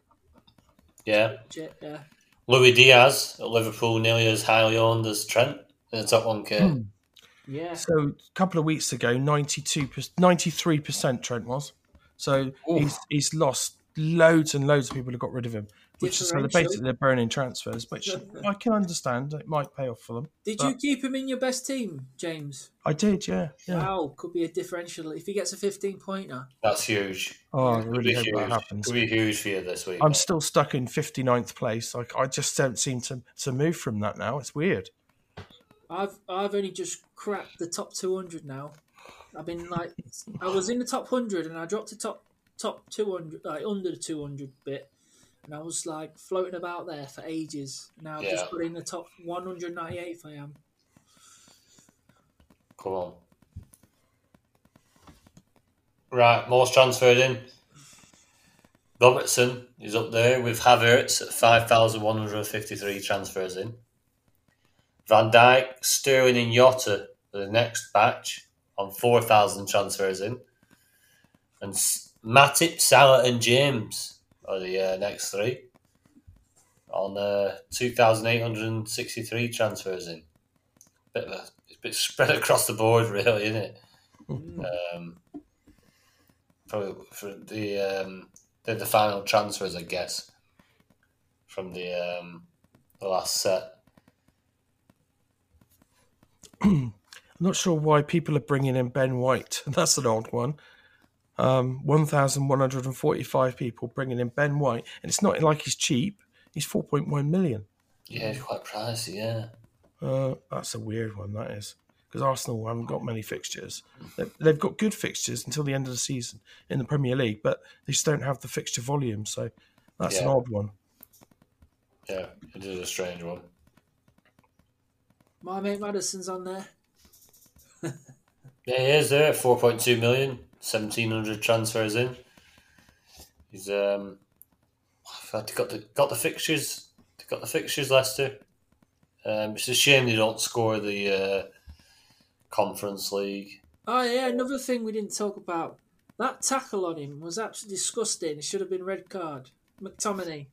Yeah. jet there. Luis Diaz at Liverpool, nearly as highly owned as Trent in the top 1K. Hmm. Yeah. So a couple of weeks ago, 92 93 percent Trent was. So he's he's lost loads and loads of people have got rid of him, which is so they're basically they're burning transfers, which I can understand. It might pay off for them. Did you keep him in your best team, James? I did, yeah, yeah. Wow, could be a differential if he gets a 15 pointer. That's huge. Oh, I really hope huge. that happens. Could be huge for you this week. I'm still stuck in 59th place. Like I just don't seem to to move from that now. It's weird. I've I've only just cracked the top 200 now. I've been like, I was in the top 100 and I dropped to top top 200, like under the 200 bit, and I was like floating about there for ages. Now I've Yeah. just put in the top 198th. I am. Come on. Right, most transferred in. Robertson is up there with Havertz at 5,153 transfers in. Van Dijk, Sterling, and Jota are the next batch on 4,000 transfers in. And Matip, Salah, and James are the uh, next three on uh, 2,863 transfers in. Bit of a, it's a bit spread across the board, really, isn't it? Um, for, for the um, they're the final transfers, I guess, from the um, the last set. I'm not sure why people are bringing in Ben White. That's an odd one. Um, 1,145 people bringing in Ben White, and it's not like he's cheap. He's 4.1 million. Yeah, it's quite pricey. Yeah, Uh, that's a weird one, that is. Because Arsenal haven't got many fixtures. They- They've got good fixtures until the end of the season in the Premier League, but they just don't have the fixture volume. So that's an odd one. yeah, it is a strange one. My mate Maddison's on there. Yeah, he is there. Four point two million, seventeen hundred transfers in. He's um, I've got the got the fixtures. They got the fixtures, Leicester. Um, it's a shame they don't score the uh, Conference League. Oh yeah, another thing we didn't talk about. That tackle on him was absolutely disgusting. It should have been red card. McTominay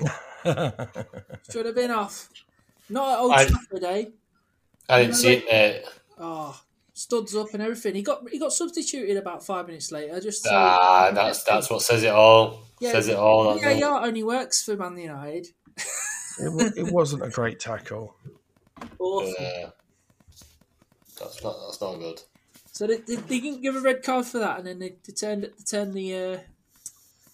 should have been off. Not at Old I- Trafford, eh? I didn't see it. Uh, Oh, studs up and everything. He got he got substituted about five minutes later. Just so- ah, that's that's what says it all. Yeah, says it all. that Yeah, yeah, only works for Man United. It, it wasn't a great tackle. Awful. Yeah. That's not that's not good. So they, they, they didn't give a red card for that, and then they, they turned they turned the uh,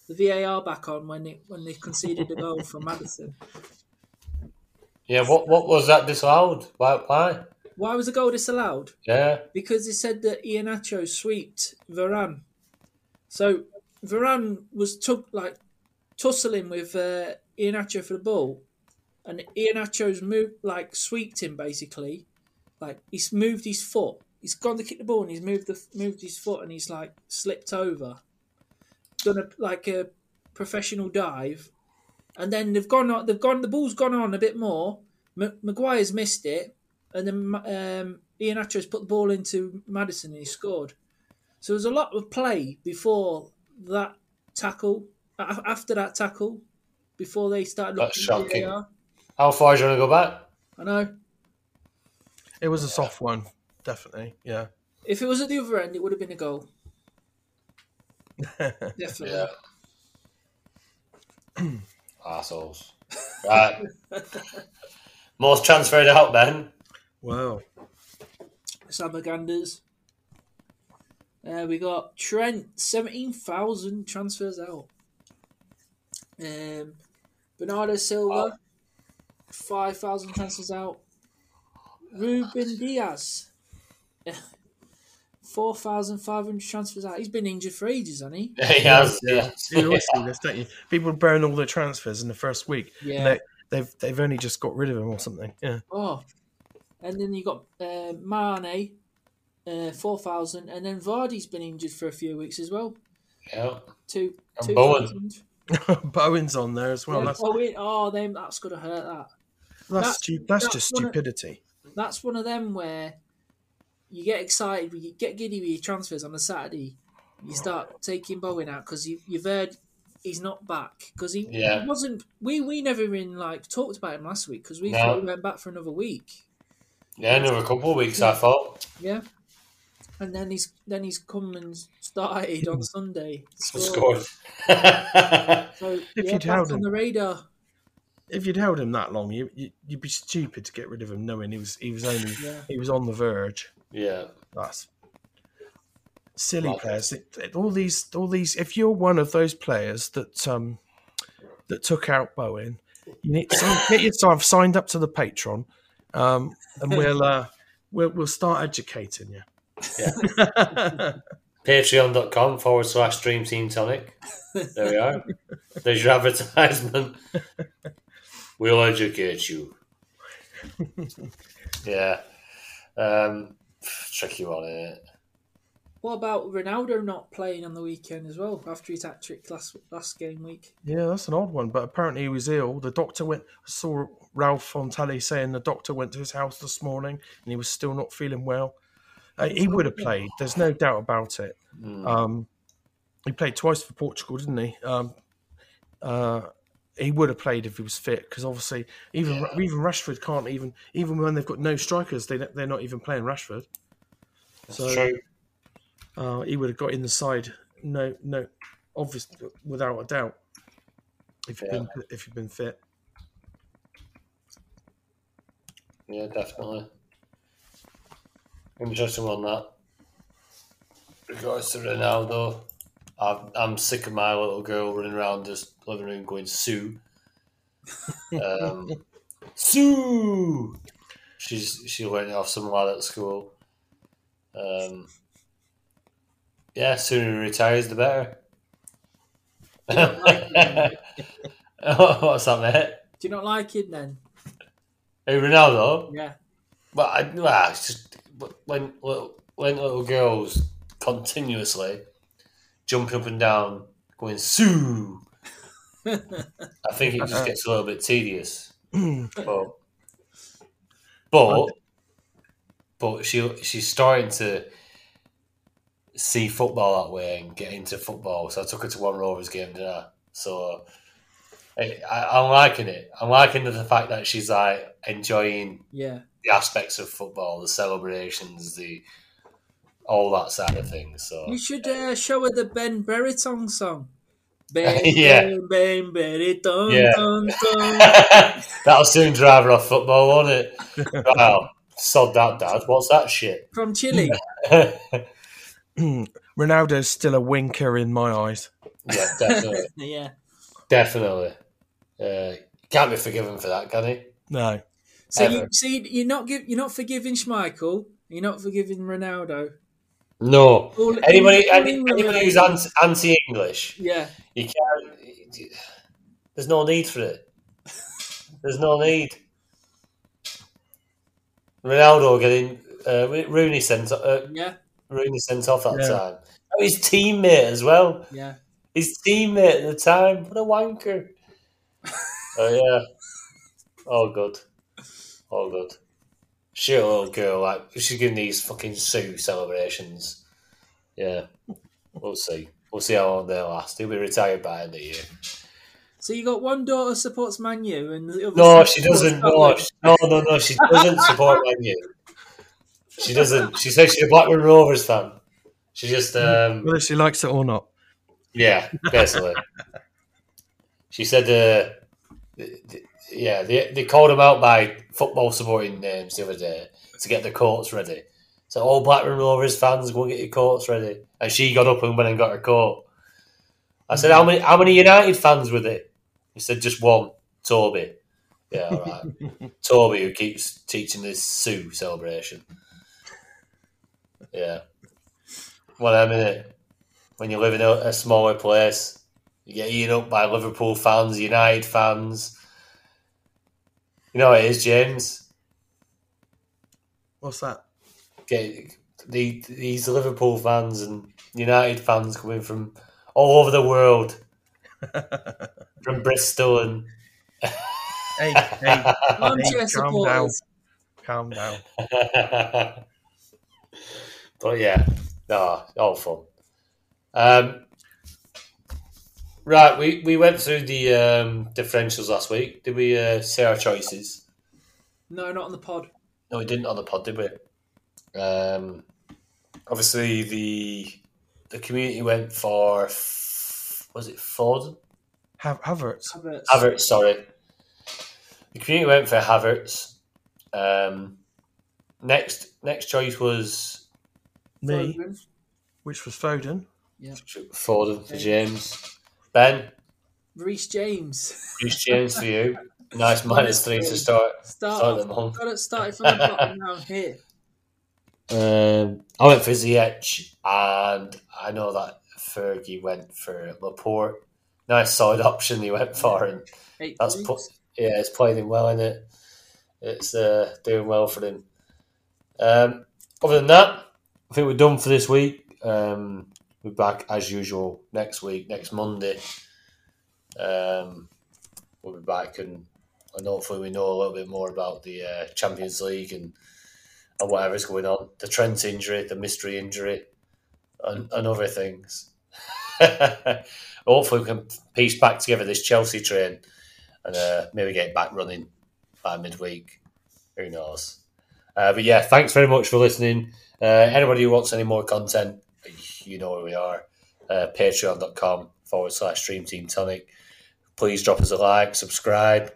the VAR back on when they when they conceded the goal from Maddison. Yeah, what what was that disallowed? Why? Why? Why was the goal disallowed? Yeah, Because they said that Iheanacho sweeped Varane. So Varane was took like tussling with uh, Iheanacho for the ball, and Iheanacho's moved like sweeped him basically, like he's moved his foot. He's gone to kick the ball and he's moved the moved his foot and he's like slipped over, done a like a professional dive, and then they've gone on. They've gone. The ball's gone on a bit more. M- Maguire's missed it, and then um, Iheanacho's put the ball into Maddison and he scored. So there was a lot of play before that tackle. After that tackle, before they started That's looking at shocking. VAR. how far do you want to go back? I know. It was a soft one, definitely. Yeah. If it was at the other end, it would have been a goal. Definitely. Yeah. Assholes. Right. Most transferred out then. Wow. Sabaganders. Uh, we got Trent, 17,000 transfers out. Um, Bernardo Silva, 5,000 transfers out. Ruben Dias, 4,500 transfers out. He's been injured for ages, hasn't he? he has. Yeah. You always see this, don't you? People burn all their transfers in the first week. and Yeah. They, they've they've only just got rid of him or something. Yeah. Oh, and then you got uh, Mane, uh, 4,000. And then Vardy's been injured for a few weeks as well. yeah. Two, And Bowen. 2,000. Bowen's on there as well. Yeah, That's oh, oh, then that's going to hurt that. that's that- stu- that's that's just one of- stupidity. that's one of them where you get excited, you get giddy with your transfers on a Saturday. You start taking Bowen out because you, you've heard he's not back because he, Yeah. he wasn't. We we never even like talked about him last week because we No. thought he went back for another week. Yeah, another couple of weeks, I thought. Yeah, and then he's then he's come and started on Sunday. Scored. So If yeah, you'd back held on him. the radar. If you'd held him that long, you, you you'd be stupid to get rid of him, knowing he was he was only Yeah. he was on the verge. yeah. That's silly Like players. It- it- all these, all these. If you're one of those players that um that took out Bowen, you need to get yourself signed up to the Patreon, um, and we'll uh, we'll we'll start educating you. Patreon.com forward slash Dream Team Tonic. There we are. There's your advertisement. We'll educate you. Yeah. Um, tricky one, isn't it? What about Ronaldo not playing on the weekend as well after his hat trick last last game week? Yeah, that's an odd one, but apparently he was ill. The doctor went. Saw Ralf on telly saying the doctor went to his house this morning and he was still not feeling well. Uh, he would have played. There's no doubt about it. Um, he played twice for Portugal, didn't he? Um, uh, he would have played if he was fit because obviously even even Rashford can't even even when they've got no strikers they they're not even playing Rashford. So True. uh, he would have got in the side. No, no, obvious without a doubt. If you've Yeah. been if you've been fit, Yeah, definitely. Interesting one that. Regards to Ronaldo, I'm, I'm sick of my little girl running around this living room going Sue. Um, Sue. She's she it off some lad at school. Um, yeah, sooner he retires, the better. What's that, mate? Do you not like it then? Hey, Ronaldo. Yeah. But I, well, it's just when little, when little girls continuously jumping up and down, going Sue. I think it just gets a little bit tedious. but, but but she she's starting to see football that way and get into football. So I took her to one Rovers game dinner. So I, I, I'm liking it. I'm liking the fact that she's like enjoying Yeah. the aspects of football, the celebrations, the all that side of things. So You should uh, show her the Ben Brereton song. Ben, Yeah. Ben, Ben Brereton. Yeah. Dun, dun. that'll soon drive her off football, won't it? Wow, sod that, Dad. What's that shit? From Chile. Ronaldo's still a winker in my eyes. Yeah, definitely, yeah. definitely. Uh, can't be forgiven for that, can he? No, So you Ever. see, you're not give, you're not forgiving Schmeichel. You're not forgiving Ronaldo. No. All- Anybody, all any, anybody who's related. anti, anti-English, Yeah. you can't. There's no need for it. There's no need. Ronaldo getting uh, Rooney sent uh, Yeah. Rooney sent off that Yeah. time. Oh, his teammate as well. Yeah. His teammate at the time. What a wanker. Oh yeah. Oh good. Oh good. Shit little girl, like she's giving these fucking Sue celebrations. Yeah. We'll see. We'll see how long they last. He'll be retired by the end of the year. So you got one daughter supports Man U and the other. No, she doesn't. No, she- no, no, no. She doesn't support Man U. She doesn't. She says she's a Blackburn Rovers fan. She just, um, whether she likes it or not. yeah, basically. she said, uh, th- th- yeah, they, they called them out by football supporting names the other day to get the courts ready. So all Blackburn Rovers fans go and get your courts ready. And she got up and went and got her coat. I said, how many how many United fans with it? He said, just one, Toby. Yeah, all right. Toby, who keeps teaching this Sue celebration. Yeah. Well, I mean, when you live in a, a smaller place, you get eaten up by Liverpool fans, United fans. You know what it is, James? What's that? Get the, these Liverpool fans and United fans coming from all over the world, from Bristol and Hey, hey, hey, calm down, calm down. but yeah, no, all fun. Um, right, we, we went through the um, differentials last week. Did we uh, say our choices? No, not on the pod. No, we didn't on the pod, did we? Um, obviously the the community went for f- was it Ford Hav- Havertz. Havertz. Havertz? Sorry, the community went for Havertz. Um, next next choice was Me, Foden. which was Foden. Yeah. Foden for James. Ben, Reece James. Bruce James for you. Nice minus three to start. Start Start off. them on. Got it started from the bottom down here. Um, I went for Ziyech, and I know that Fergie went for Laporte. Nice solid option he went for, and Eight that's put, yeah, it's played him well in it. It's uh, doing well for him. Um, other than that, I think we're done for this week. Um, we're back as usual next week, next Monday. Um, we'll be back and, and hopefully we know a little bit more about the uh, Champions League and and whatever's going on. The Trent injury, the mystery injury, and, and other things. hopefully we can piece back together this Chelsea train and uh, maybe get back running by midweek. Who knows? Uh, but yeah, thanks very much for listening. Uh, anybody who wants any more content, you know where we are. Uh, Patreon.com forward slash Dream Team Tonic. Please drop us a like, subscribe,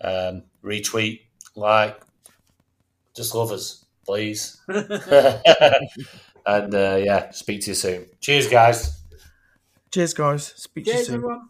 um, retweet, like. Just love us, please. and uh, yeah, speak to you soon. Cheers, guys. Cheers, guys. Speak to you soon. everyone.